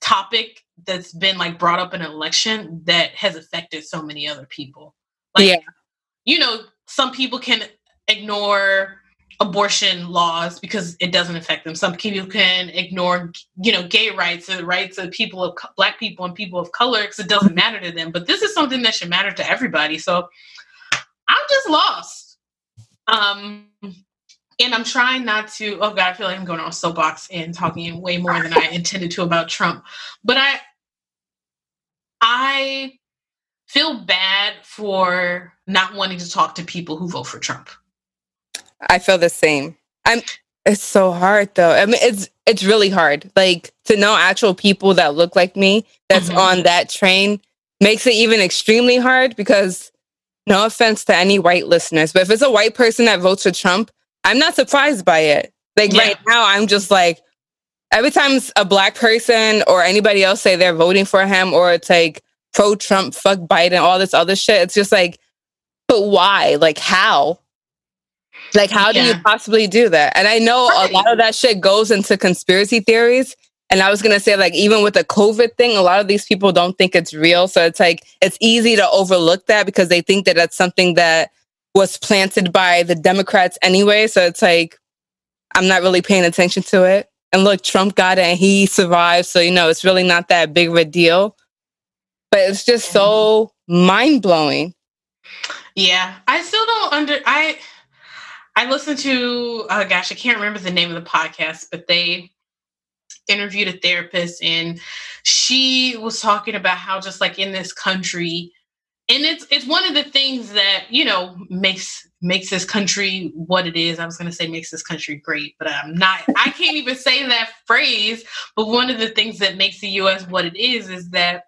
topic that's been like brought up in an election that has affected so many other people. Like, yeah you know, some people can ignore abortion laws because it doesn't affect them. Some people can ignore, you know, gay rights and rights of people of black people and people of color because it doesn't matter to them. But this is something that should matter to everybody. So I'm just lost. Um, and I'm trying not to. Oh God, I feel like I'm going on soapbox and talking way more than I intended to about Trump. But I, I feel bad for not wanting to talk to people who vote for Trump. I feel the same. I'm it's so hard though. I mean it's it's really hard. Like to know actual people that look like me that's mm-hmm. on that train makes it even extremely hard because no offense to any white listeners, but if it's a white person that votes for Trump, I'm not surprised by it. Like yeah. right now I'm just like every time a black person or anybody else say they're voting for him or it's like pro Trump, fuck Biden, all this other shit, it's just like, but why? Like, how? Like, how do you possibly do that? And I know right. a lot of that shit goes into conspiracy theories. And I was going to say, like, even with the COVID thing, a lot of these people don't think it's real. So it's like, it's easy to overlook that because they think that that's something that was planted by the Democrats anyway. So it's like, I'm not really paying attention to it. And look, Trump got it and he survived. So, you know, it's really not that big of a deal. But it's just so mind blowing. Yeah. I still don't under, I, I listened to, uh, gosh, I can't remember the name of the podcast, but they interviewed a therapist and she was talking about how just like in this country, and it's it's one of the things that you know makes makes this country what it is. I was going to say makes this country great, but I'm not. I can't even say that phrase. But one of the things that makes the U.S. what it is is that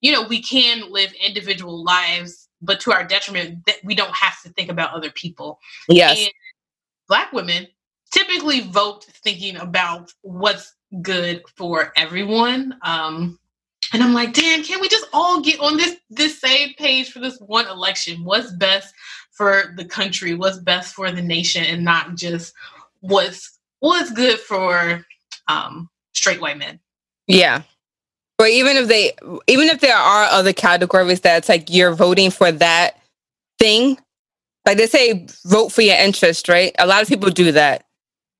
you know we can live individual lives, but to our detriment, that we don't have to think about other people. Yes, and black women typically vote thinking about what's good for everyone. Um, and I'm like, damn, can we just all get on this this same page for this one election? What's best for the country? What's best for the nation, and not just what's what's good for um, straight white men? Yeah. Or even if they, even if there are other categories that's like you're voting for that thing, like they say, vote for your interest, right? A lot of people do that.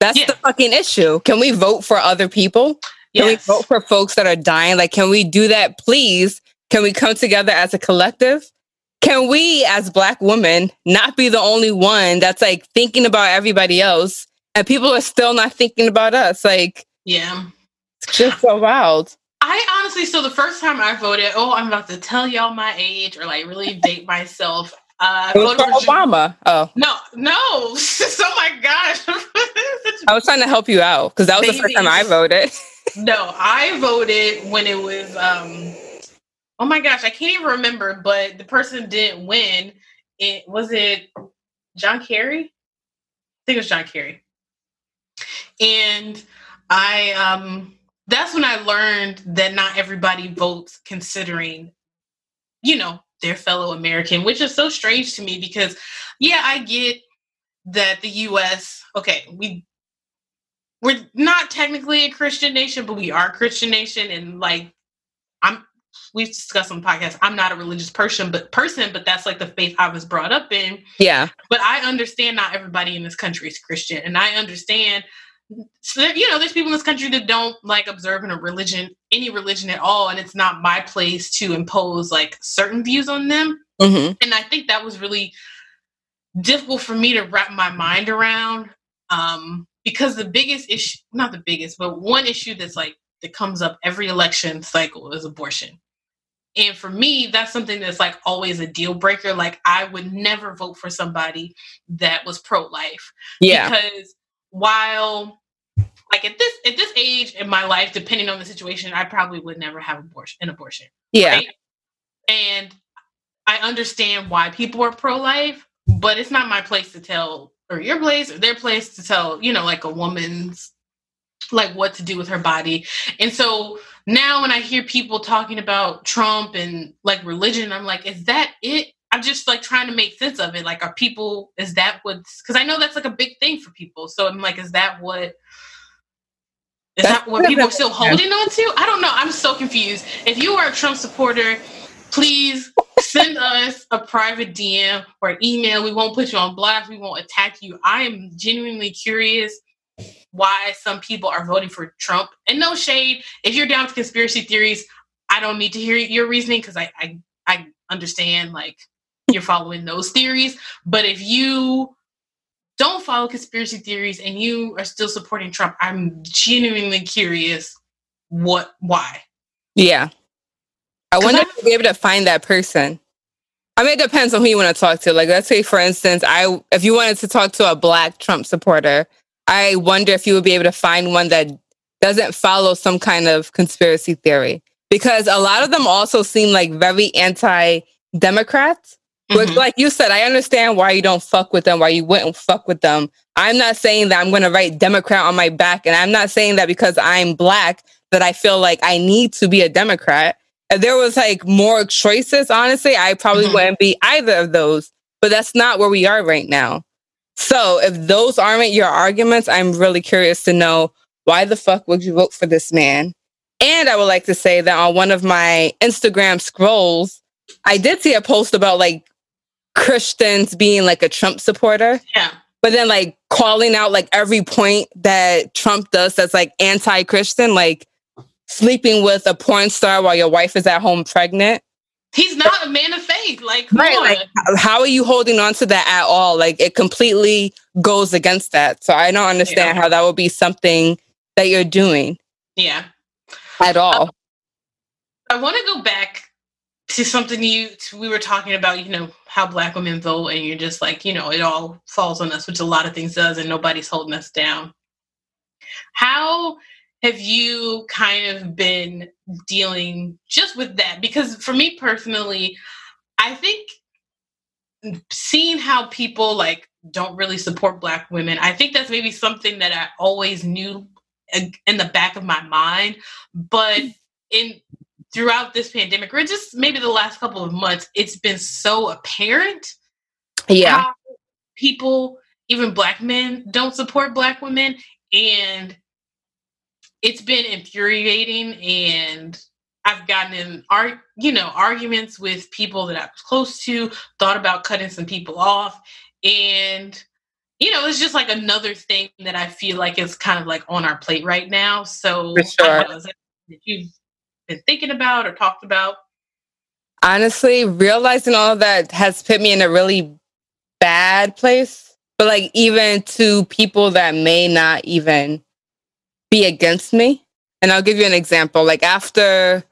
That's yeah. the fucking issue. Can we vote for other people? Can yes. we vote for folks that are dying? Like, can we do that, please? Can we come together as a collective? Can we, as Black women, not be the only one that's like thinking about everybody else and people are still not thinking about us? Like, yeah, it's just so wild. I honestly, so the first time I voted, oh, I'm about to tell y'all my age or like really date myself. Uh, it was for Obama. Oh no, no! oh my gosh! I was trying to help you out because that was Baby. the first time I voted. no, I voted when it was. um Oh my gosh, I can't even remember, but the person didn't win. It was it John Kerry. I think it was John Kerry. And I um that's when I learned that not everybody votes considering, you know, their fellow American, which is so strange to me because yeah, I get that the US, okay, we we're not technically a Christian nation, but we are a Christian nation. And like, I'm, we've discussed on the podcast, I'm not a religious person, but person, but that's like the faith I was brought up in. Yeah. But I understand not everybody in this country is Christian. And I understand, so there, you know, there's people in this country that don't like observing a religion, any religion at all. And it's not my place to impose like certain views on them. Mm-hmm. And I think that was really difficult for me to wrap my mind around. Um, because the biggest issue not the biggest but one issue that's like that comes up every election cycle is abortion and for me that's something that's like always a deal breaker like i would never vote for somebody that was pro-life yeah because while like at this at this age in my life depending on the situation i probably would never have abortion an abortion yeah right? and i understand why people are pro-life but it's not my place to tell or your place or their place to tell, you know, like a woman's like what to do with her body. And so now when I hear people talking about Trump and like religion, I'm like, is that it? I'm just like trying to make sense of it. Like, are people, is that what's, because I know that's like a big thing for people. So I'm like, is that what, is that what people are still holding on to? I don't know. I'm so confused. If you are a Trump supporter, please send us a private DM or email. We won't put you on blast. We won't attack you. I am genuinely curious why some people are voting for Trump. And no shade. If you're down to conspiracy theories, I don't need to hear your reasoning because I, I I understand like you're following those theories. But if you don't follow conspiracy theories and you are still supporting Trump, I'm genuinely curious what why. Yeah. I wonder I- if you'll be able to find that person. I mean, it depends on who you want to talk to. Like, let's say, for instance, I if you wanted to talk to a black Trump supporter, I wonder if you would be able to find one that doesn't follow some kind of conspiracy theory. Because a lot of them also seem like very anti Democrats, mm-hmm. like you said, I understand why you don't fuck with them, why you wouldn't fuck with them. I'm not saying that I'm going to write Democrat on my back. And I'm not saying that because I'm black that I feel like I need to be a Democrat if there was like more choices, honestly, I probably mm-hmm. wouldn't be either of those. But that's not where we are right now. So if those aren't your arguments, I'm really curious to know why the fuck would you vote for this man? And I would like to say that on one of my Instagram scrolls, I did see a post about like Christians being like a Trump supporter. Yeah. But then like calling out like every point that Trump does that's like anti-Christian, like sleeping with a porn star while your wife is at home pregnant. He's not a man of faith. Like, right, like, how are you holding on to that at all? Like, it completely goes against that. So I don't understand yeah. how that would be something that you're doing. Yeah. At all. Um, I want to go back to something you we were talking about. You know how black women vote, and you're just like, you know, it all falls on us, which a lot of things does, and nobody's holding us down. How have you kind of been dealing just with that? Because for me personally, I think seeing how people like don't really support black women, I think that's maybe something that I always knew in the back of my mind, but hmm. in throughout this pandemic or just maybe the last couple of months, it's been so apparent. Yeah. people, even black men, don't support black women. And it's been infuriating and I've gotten in art, you know, arguments with people that I was close to, thought about cutting some people off. And, you know, it's just like another thing that I feel like is kind of like on our plate right now. So sure. that you've been thinking about or talked about? Honestly, realizing all of that has put me in a really bad place. But like even to people that may not even be against me. And I'll give you an example. Like after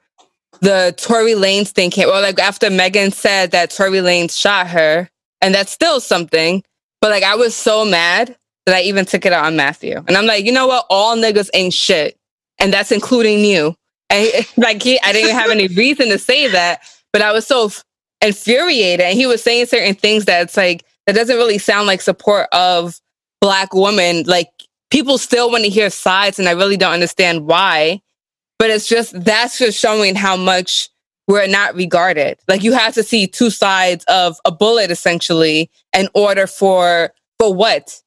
the Tory Lanez thing came, or like after Megan said that Tory Lanez shot her, and that's still something. But like I was so mad that I even took it out on Matthew. And I'm like, you know what? All niggas ain't shit. And that's including you. And like he, I didn't have any reason to say that, but I was so infuriated. And he was saying certain things that's like that doesn't really sound like support of black women. Like people still want to hear sides and I really don't understand why. But it's just that's just showing how much we're not regarded. Like you have to see two sides of a bullet essentially in order for for what?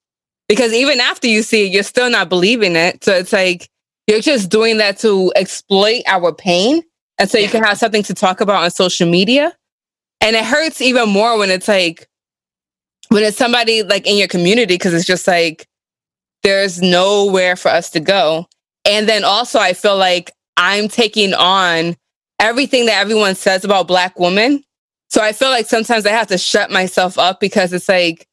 Because even after you see it, you're still not believing it. So it's like you're just doing that to exploit our pain. And so you can have something to talk about on social media. And it hurts even more when it's like when it's somebody like in your community, because it's just like there's nowhere for us to go. And then also, I feel like I'm taking on everything that everyone says about Black women. So I feel like sometimes I have to shut myself up because it's like,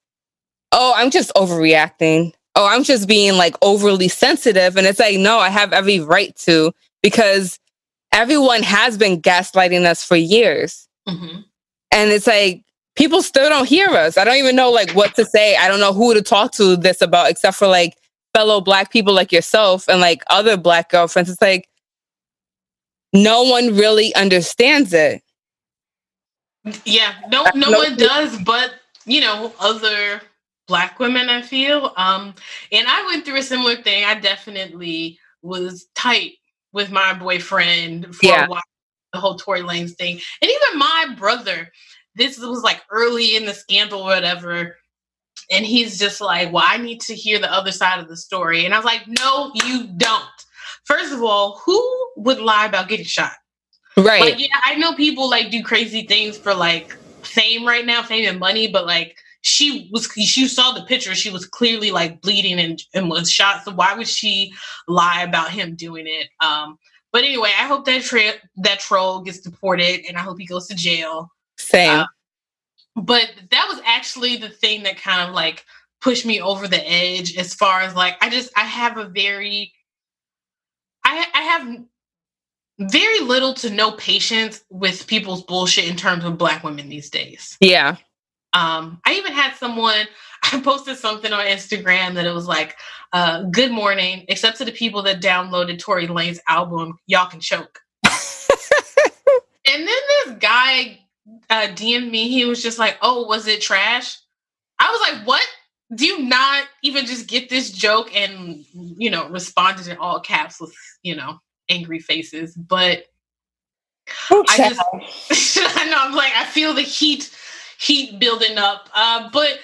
oh, I'm just overreacting. Oh, I'm just being like overly sensitive. And it's like, no, I have every right to because everyone has been gaslighting us for years. Mm-hmm. And it's like, people still don't hear us. I don't even know like what to say. I don't know who to talk to this about except for like fellow black people like yourself and like other black girlfriends. It's like no one really understands it. Yeah, no no, no one does, but you know, other black women I feel. Um and I went through a similar thing. I definitely was tight with my boyfriend for yeah. a while, the whole Tory Lanez thing. And even my brother this was like early in the scandal or whatever. And he's just like, well, I need to hear the other side of the story. And I was like, no, you don't. First of all, who would lie about getting shot? Right. Like, yeah, I know people like do crazy things for like fame right now, fame and money, but like she was she saw the picture she was clearly like bleeding and, and was shot so why would she lie about him doing it um but anyway i hope that tra- that troll gets deported and i hope he goes to jail same. Uh, but that was actually the thing that kind of like pushed me over the edge as far as like I just I have a very I I have very little to no patience with people's bullshit in terms of black women these days. Yeah. Um, I even had someone, I posted something on Instagram that it was like, uh, good morning, except to the people that downloaded Tory Lanez album, y'all can choke. and then this guy uh, DM'd me, he was just like, oh, was it trash? I was like, what? Do you not even just get this joke and, you know, responded in all caps with, you know, angry faces? But I just, I know, I'm like, I feel the heat, heat building up. Uh, but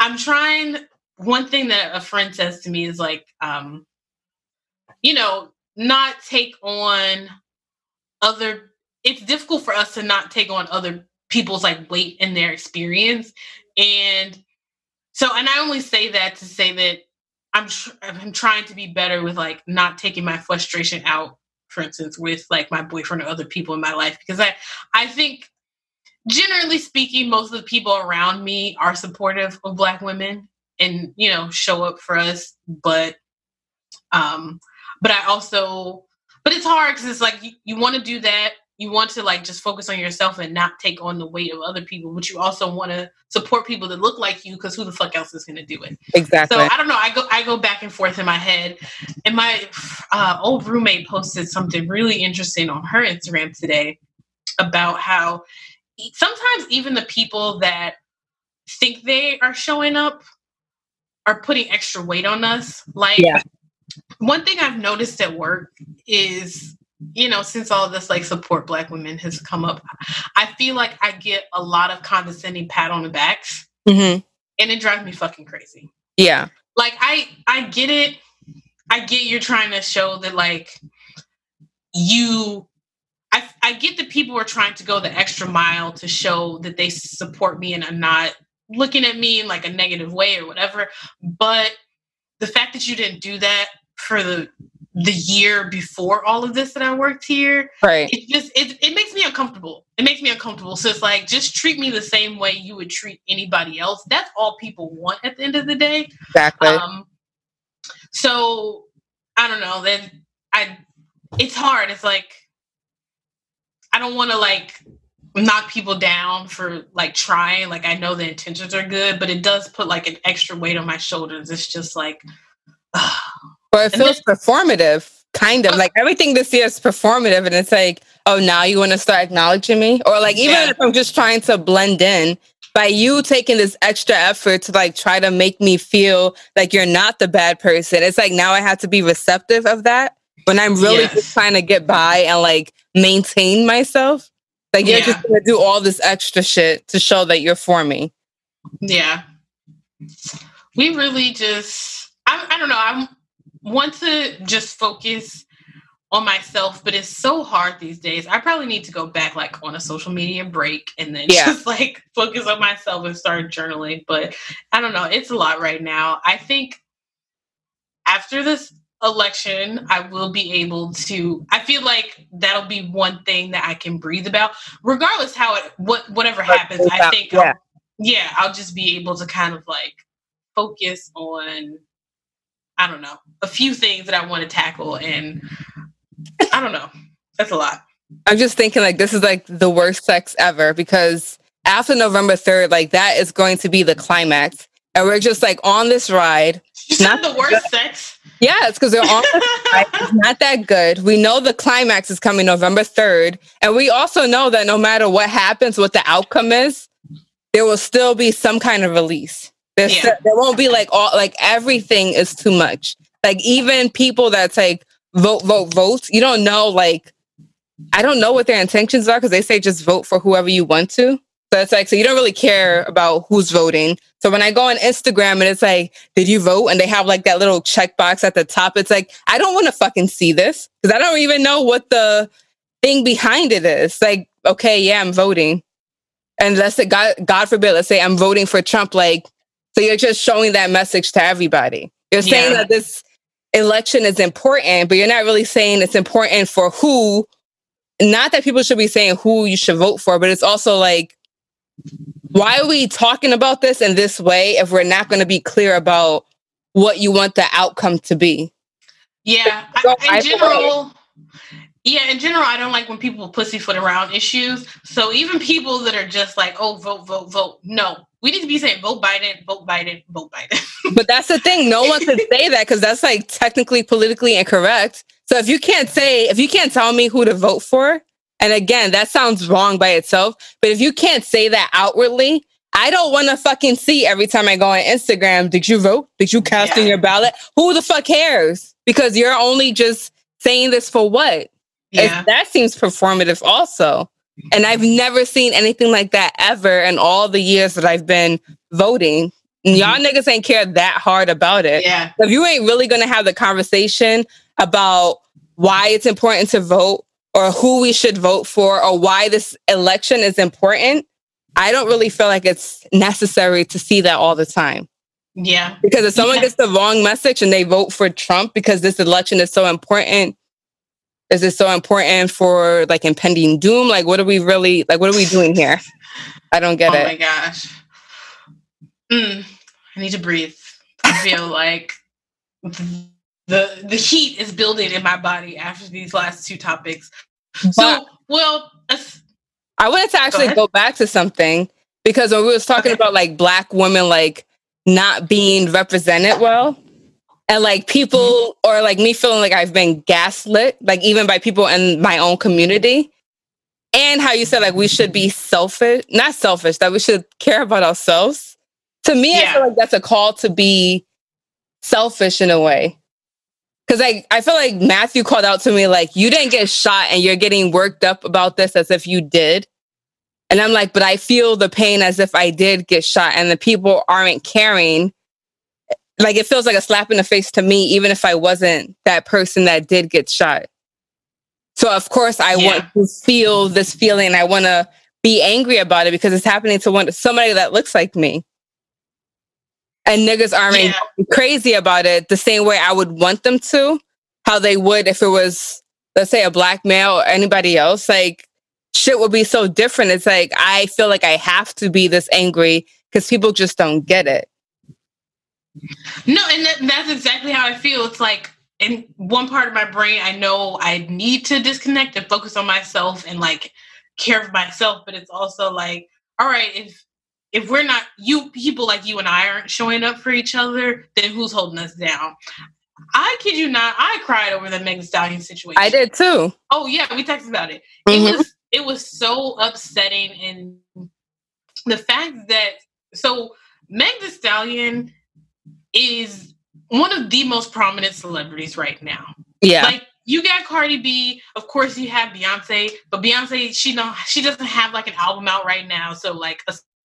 I'm trying, one thing that a friend says to me is like, um, you know, not take on other it's difficult for us to not take on other people's like weight in their experience and so and i only say that to say that i'm tr- i'm trying to be better with like not taking my frustration out for instance with like my boyfriend or other people in my life because i i think generally speaking most of the people around me are supportive of black women and you know show up for us but um but i also but it's hard because it's like you, you want to do that you want to like just focus on yourself and not take on the weight of other people, but you also want to support people that look like you because who the fuck else is going to do it? Exactly. So I don't know. I go I go back and forth in my head, and my uh, old roommate posted something really interesting on her Instagram today about how sometimes even the people that think they are showing up are putting extra weight on us. Like yeah. one thing I've noticed at work is you know, since all this like support black women has come up, I feel like I get a lot of condescending pat on the backs. Mm-hmm. And it drives me fucking crazy. Yeah. Like I I get it. I get you're trying to show that like you I get that people are trying to go the extra mile to show that they support me and I'm not looking at me in like a negative way or whatever. But the fact that you didn't do that for the the year before all of this that I worked here. Right. It just it it makes me uncomfortable. It makes me uncomfortable. So it's like just treat me the same way you would treat anybody else. That's all people want at the end of the day. Exactly. Um, so I don't know. Then I it's hard. It's like I don't want to like knock people down for like trying. Like I know the intentions are good, but it does put like an extra weight on my shoulders. It's just like Or it feels then, performative, kind of uh, like everything this year is performative, and it's like, oh, now you want to start acknowledging me, or like even yeah. if I'm just trying to blend in, by you taking this extra effort to like try to make me feel like you're not the bad person, it's like now I have to be receptive of that when I'm really yes. just trying to get by and like maintain myself. Like you're yeah. just gonna do all this extra shit to show that you're for me. Yeah. We really just I, I don't know. I'm want to just focus on myself, but it's so hard these days. I probably need to go back like on a social media break and then yeah. just like focus on myself and start journaling. But I don't know, it's a lot right now. I think after this election, I will be able to I feel like that'll be one thing that I can breathe about. Regardless how it what whatever happens, I think yeah. I'll, yeah, I'll just be able to kind of like focus on I don't know, a few things that I want to tackle. And I don't know. That's a lot. I'm just thinking like this is like the worst sex ever because after November 3rd, like that is going to be the climax. And we're just like on this ride. Not the worst sex. Yeah, it's because they're. It's not that good. We know the climax is coming November 3rd. And we also know that no matter what happens, what the outcome is, there will still be some kind of release. Yeah. there won't be like all like everything is too much. Like even people that's like vote, vote, vote. You don't know like I don't know what their intentions are because they say just vote for whoever you want to. So it's like so you don't really care about who's voting. So when I go on Instagram and it's like, did you vote? And they have like that little checkbox at the top. It's like I don't want to fucking see this because I don't even know what the thing behind it is. Like, okay, yeah, I'm voting. And let's say God, God forbid, let's say I'm voting for Trump. Like, so you're just showing that message to everybody. You're saying yeah. that this election is important, but you're not really saying it's important for who. Not that people should be saying who you should vote for, but it's also like, why are we talking about this in this way if we're not going to be clear about what you want the outcome to be? Yeah, I, in general, Yeah, in general, I don't like when people pussyfoot around issues. So even people that are just like, oh, vote, vote, vote. No, we need to be saying vote Biden, vote Biden, vote Biden. but that's the thing. No one can say that because that's like technically politically incorrect. So if you can't say, if you can't tell me who to vote for, and again, that sounds wrong by itself, but if you can't say that outwardly, I don't want to fucking see every time I go on Instagram, did you vote? Did you cast yeah. in your ballot? Who the fuck cares? Because you're only just saying this for what? Yeah. that seems performative also. And I've never seen anything like that ever in all the years that I've been voting. Y'all mm-hmm. niggas ain't care that hard about it. Yeah. If you ain't really gonna have the conversation about why it's important to vote or who we should vote for or why this election is important, I don't really feel like it's necessary to see that all the time. Yeah. Because if someone yeah. gets the wrong message and they vote for Trump because this election is so important, is it so important for like impending doom? Like, what are we really like? What are we doing here? I don't get oh it. Oh my gosh. Mm, I need to breathe. I feel like the the heat is building in my body after these last two topics. So, well, I wanted to actually go, go back to something because when we was talking okay. about like black women like not being represented well, and like people mm-hmm. or like me feeling like I've been gaslit, like even by people in my own community. And how you said like we should be selfish, not selfish, that we should care about ourselves. To me, yeah. I feel like that's a call to be selfish in a way. Cause like I feel like Matthew called out to me like you didn't get shot and you're getting worked up about this as if you did. And I'm like, but I feel the pain as if I did get shot and the people aren't caring like it feels like a slap in the face to me, even if I wasn't that person that did get shot. So of course I yeah. want to feel this feeling. I want to be angry about it because it's happening to one somebody that looks like me. And niggas aren't yeah. crazy about it the same way I would want them to, how they would if it was, let's say, a black male or anybody else. Like shit would be so different. It's like I feel like I have to be this angry because people just don't get it. No, and that, that's exactly how I feel. It's like in one part of my brain, I know I need to disconnect and focus on myself and like care for myself, but it's also like, all right, if if we're not you people like you and I aren't showing up for each other, then who's holding us down? I kid you not, I cried over the Megan Stallion situation. I did too. Oh yeah, we texted about it. Mm-hmm. It was it was so upsetting and the fact that so Meg Thee Stallion is one of the most prominent celebrities right now. Yeah. Like you got Cardi B, of course you have Beyonce, but Beyonce she don't she doesn't have like an album out right now. So like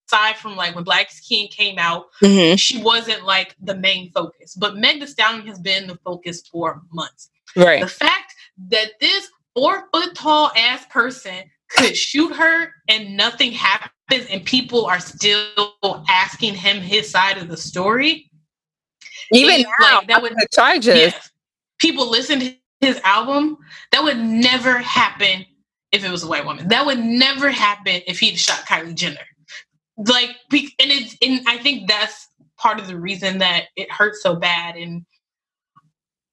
aside from like when Black King came out, mm-hmm. she wasn't like the main focus. But Meg Thee Stallion has been the focus for months. Right. The fact that this four foot tall ass person could shoot her and nothing happens and people are still asking him his side of the story even now, like, that would the charges. Yeah, people listen to his album. That would never happen if it was a white woman. That would never happen if he'd shot Kylie Jenner. Like, and it's and I think that's part of the reason that it hurts so bad. And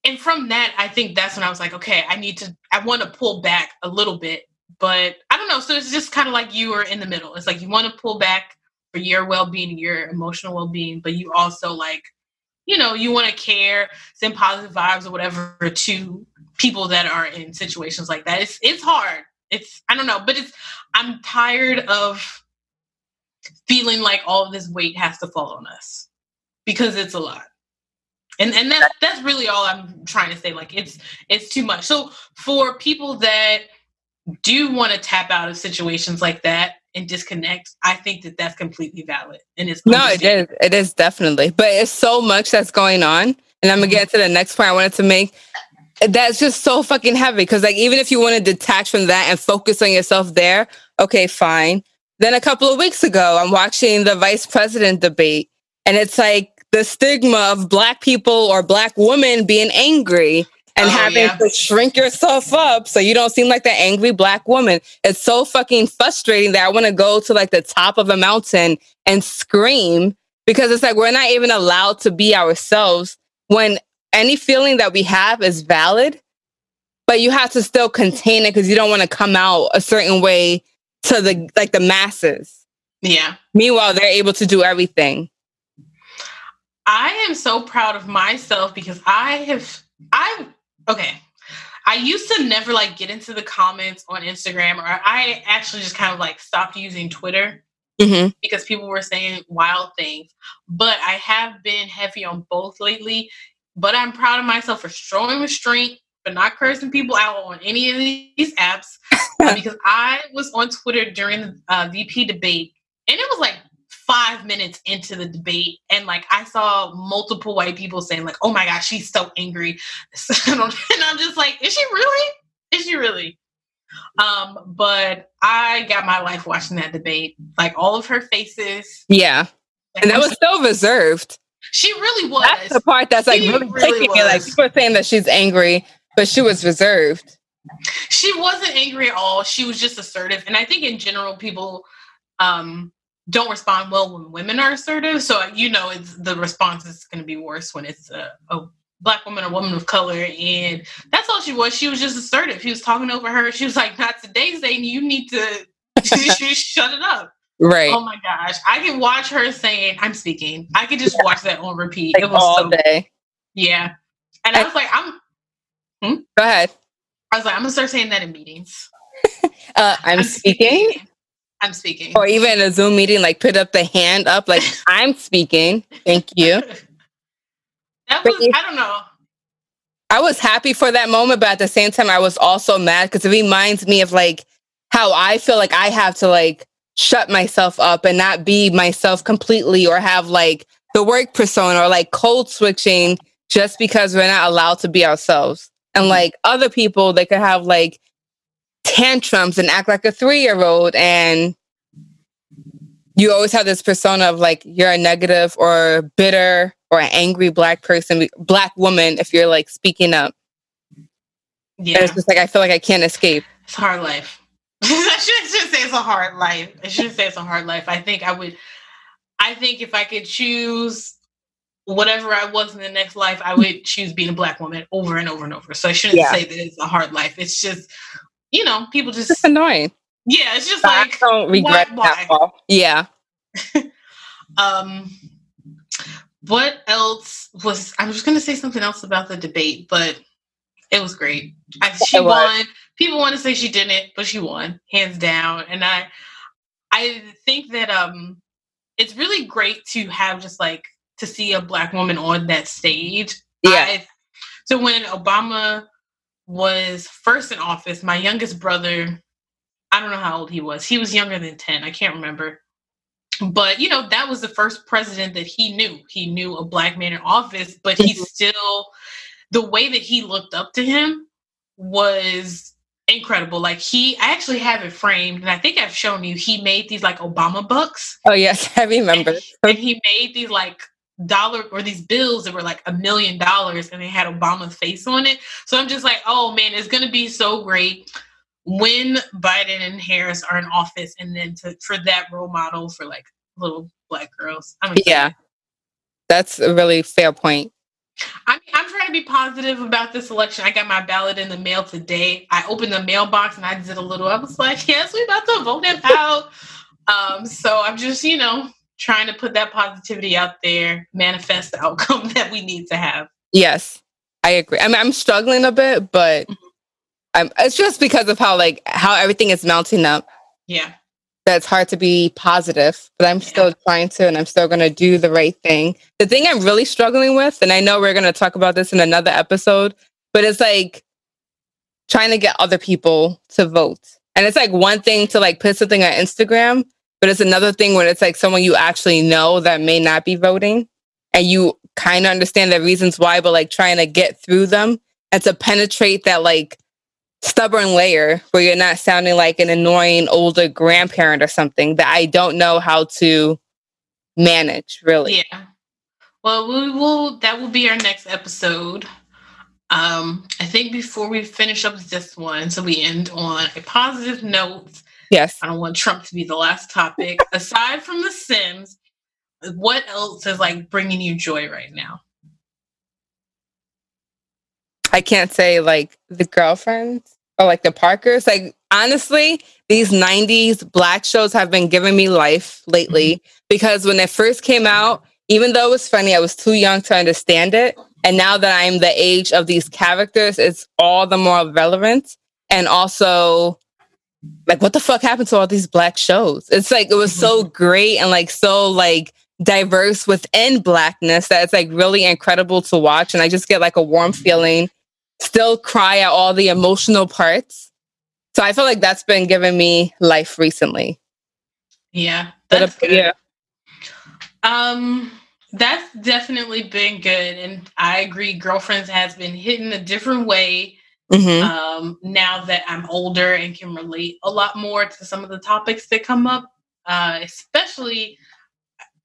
and from that, I think that's when I was like, okay, I need to, I want to pull back a little bit, but I don't know. So it's just kind of like you are in the middle. It's like you want to pull back for your well being, your emotional well being, but you also like you know, you want to care, send positive vibes or whatever to people that are in situations like that. It's it's hard. It's I don't know, but it's I'm tired of feeling like all of this weight has to fall on us because it's a lot. And and that's that's really all I'm trying to say. Like it's it's too much. So for people that do want to tap out of situations like that and disconnect, I think that that's completely valid. And it's no, it is. It is definitely, but it's so much that's going on. And I'm gonna get to the next point I wanted to make. That's just so fucking heavy because, like, even if you want to detach from that and focus on yourself there, okay, fine. Then a couple of weeks ago, I'm watching the vice president debate, and it's like the stigma of black people or black women being angry and oh, having yeah. to shrink yourself up so you don't seem like the angry black woman. It's so fucking frustrating that I want to go to like the top of a mountain and scream because it's like we're not even allowed to be ourselves when any feeling that we have is valid. but you have to still contain it because you don't want to come out a certain way to the like the masses. Yeah. Meanwhile, they're able to do everything. I am so proud of myself because I have I okay. I used to never like get into the comments on Instagram or I actually just kind of like stopped using Twitter Mm-hmm. because people were saying wild things. But I have been heavy on both lately. But I'm proud of myself for showing restraint, for not cursing people out on any of these apps. uh, because I was on Twitter during the uh, VP debate, and it was like five minutes into the debate, and like I saw multiple white people saying, like, "Oh my gosh, she's so angry," and I'm just like, "Is she really? Is she really?" Um, but I got my life watching that debate. Like all of her faces. Yeah. And that was so- reserved. she really was. That's the part that's like She really, really taking it. Like was. people are saying that she's angry, but she was reserved. she wasn't angry at all. She was just assertive. And I think in general, people um, don't respond well when women are assertive. So you know, it's the response is going to be worse when it's a, a black woman a woman of color. And that's all she was. She was just assertive. He was talking over her. She was like, "Not today, Zane. You need to shut it up." Right. Oh my gosh, I can watch her saying, "I'm speaking." I could just watch that on repeat. like it was all so day. yeah. And I was like, I'm. Go ahead. I was like, I'm gonna start saying that in meetings. Uh, I'm, speaking. I'm speaking. Or even in a Zoom meeting, like put up the hand up, like I'm speaking. Thank you. that was. I don't know. I was happy for that moment, but at the same time, I was also mad because it reminds me of like how I feel like I have to like shut myself up and not be myself completely or have like the work persona or like code switching just because we're not allowed to be ourselves. And mm-hmm. like other people, they could have like tantrums and act like a three year old. And you always have this persona of like you're a negative or bitter or an angry black person, black woman, if you're like speaking up. And Yeah, it's just like I feel like I can't escape. it's hard life. I should just say it's a hard life. I should say it's a hard life. I think I would. I think if I could choose whatever I was in the next life, I would choose being a black woman over and over and over. So I shouldn't Yeah. say that it's a hard life. It's just, you know, people It's just annoying. yeah. It's just But I like don't regret why- that. Yeah. Um, what else was? I was just going to say something else about the debate, but it was great. I, she was. won. People want to say she didn't, but she won hands down. And I, I think that um, it's really great to have just like to see a black woman on that stage. Yeah. I, so when Obama was first in office, my youngest brother, I don't know how old he was. He was younger than 10. I can't remember. But, you know, that was the first president that he knew. He knew a black man in office, but he Mhm. still, the way that he looked up to him was incredible. Like, he, I actually have it framed, and I think I've shown you, he made these like Obama books. Oh yes, I remember. And he made these like dollar or these bills that were like a million dollars and they had Obama's face on it. So I'm just like, oh man, it's gonna be so great when Biden and Harris are in office and then to for that role model for like little black girls. I'm excited. Yeah. That's a really fair point. I mean, I'm trying to be positive about this election. I got my ballot in the mail today. I opened the mailbox and I did a little. I was like, yes, we about to vote him out. um, so I'm just, you know, trying to put that positivity out there, manifest the outcome that we need to have. Yes, I agree. I mean, I'm struggling a bit, but Mhm. I'm, it's just because of how like how everything is mounting up. Yeah. that's hard to be positive, but I'm still trying to, and I'm still going to do the right thing. The thing I'm really struggling with, and I know we're going to talk about this in another episode, but it's like trying to get other people to vote. And it's like one thing to like put something on Instagram, but it's another thing when it's like someone you actually know that may not be voting and you kind of understand the reasons why, but like trying to get through them and to penetrate that like stubborn layer where you're not sounding like an annoying older grandparent or something that I don't know how to manage really. Yeah. Well, we will. That will be our next episode. Um, I think before we finish up this one, so we end on a positive note. Yes. I don't want Trump to be the last topic. Aside from The Sims, what else is like bringing you joy right now? I can't say like the girlfriends or like the Parkers. Like honestly, these 90s black shows have been giving me life lately mm-hmm. because when it first came out, even though it was funny, I was too young to understand it. And now that I'm the age of these characters, it's all the more relevant. And also, like, what the fuck happened to all these black shows? It's like, it was so great and like so like diverse within blackness that it's like really incredible to watch. And I just get like a warm feeling, still cry at all the emotional parts. So I feel like that's been giving me life recently. Yeah. That's good. Yeah. Um, that's definitely been good. And I agree, Girlfriends has been hitting a different way mm-hmm. um, now that I'm older and can relate a lot more to some of the topics that come up, uh, especially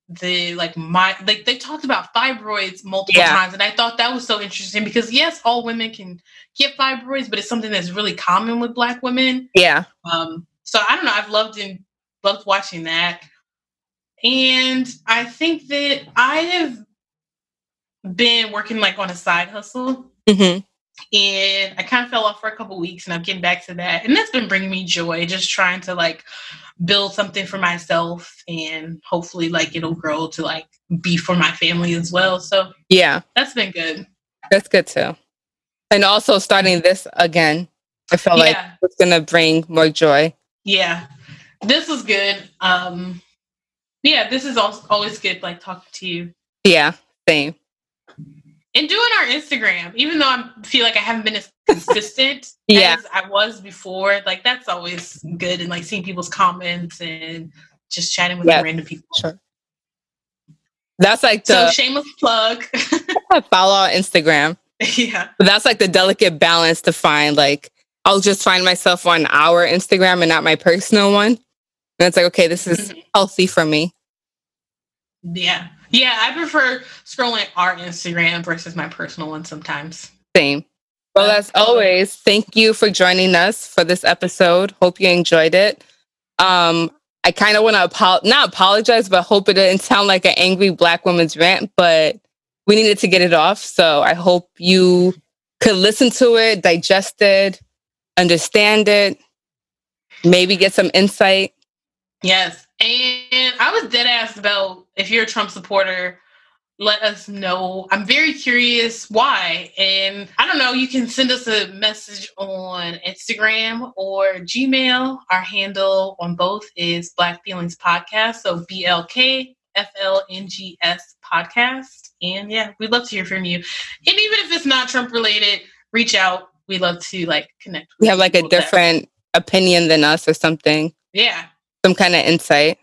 the like my like they talked about fibroids multiple yeah. times and i thought that was so interesting because yes all women can get fibroids but it's something that's really common with black women yeah um so i don't know i've loved and loved watching that and I think that I have been working like on a side hustle. Mm-hmm. And I kind of fell off for a couple weeks and I'm getting back to that. And that's been bringing me joy, just trying to like build something for myself and hopefully like it'll grow to like be for my family as well. So yeah, that's been good. That's good too. And also starting this again, I feel yeah. like it's to bring more joy. Yeah, this was good. Um, yeah, this is also always good, like talking to you. Yeah, same. And doing our Instagram, even though I feel like I haven't been as consistent yeah. as I was before, like that's always good. And like seeing people's comments and just chatting with yeah, random people. Sure. That's like the so shameless plug. follow on Instagram. Yeah. But that's like the delicate balance to find. Like I'll just find myself on our Instagram and not my personal one. And it's like, okay, this is mm-hmm. healthy for me. Yeah. Yeah, I prefer scrolling our Instagram versus my personal one sometimes. Same. Well, as always, thank you for joining us for this episode. Hope you enjoyed it. Um, I kind of want to apo- not apologize, but hope it didn't sound like an angry black woman's rant, but we needed to get it off. So I hope you could listen to it, digest it, understand it, maybe get some insight. Yes. And I was dead ass about if you're a Trump supporter, let us know. I'm very curious why. And I don't know, you can send us a message on Instagram or Gmail. Our handle on both is Black Feelings Podcast. So B L K F L N G S podcast. And yeah, we'd love to hear from you. And even if it's not Trump related, reach out. We love to like connect. We have like a different that. opinion than us or something. Yeah some kind of insight.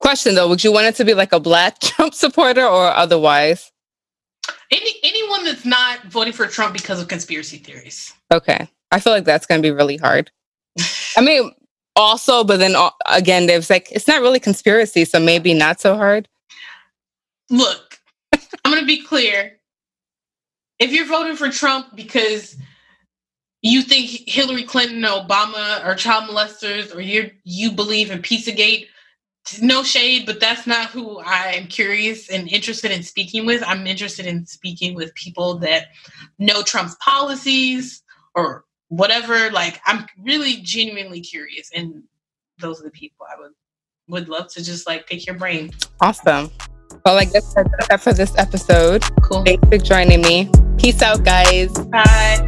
Question though, would you want it to be like a black Trump supporter or otherwise? Any anyone that's not voting for Trump because of conspiracy theories. Okay. I feel like that's going to be really hard. I mean, also, but then uh, again, there's like, it's not really conspiracy, so maybe not so hard. Look, I'm going to be clear. If you're voting for Trump because you think Hillary Clinton or Obama are child molesters or you you believe in Pizzagate, no shade, but that's not who I am curious and interested in speaking with. I'm interested in speaking with people that know Trump's policies or whatever. Like I'm really genuinely curious, and those are the people I would would love to just like pick your brain. Awesome. Well, I guess that's that for this episode. Cool. Thanks for joining me. Peace out, guys. Bye.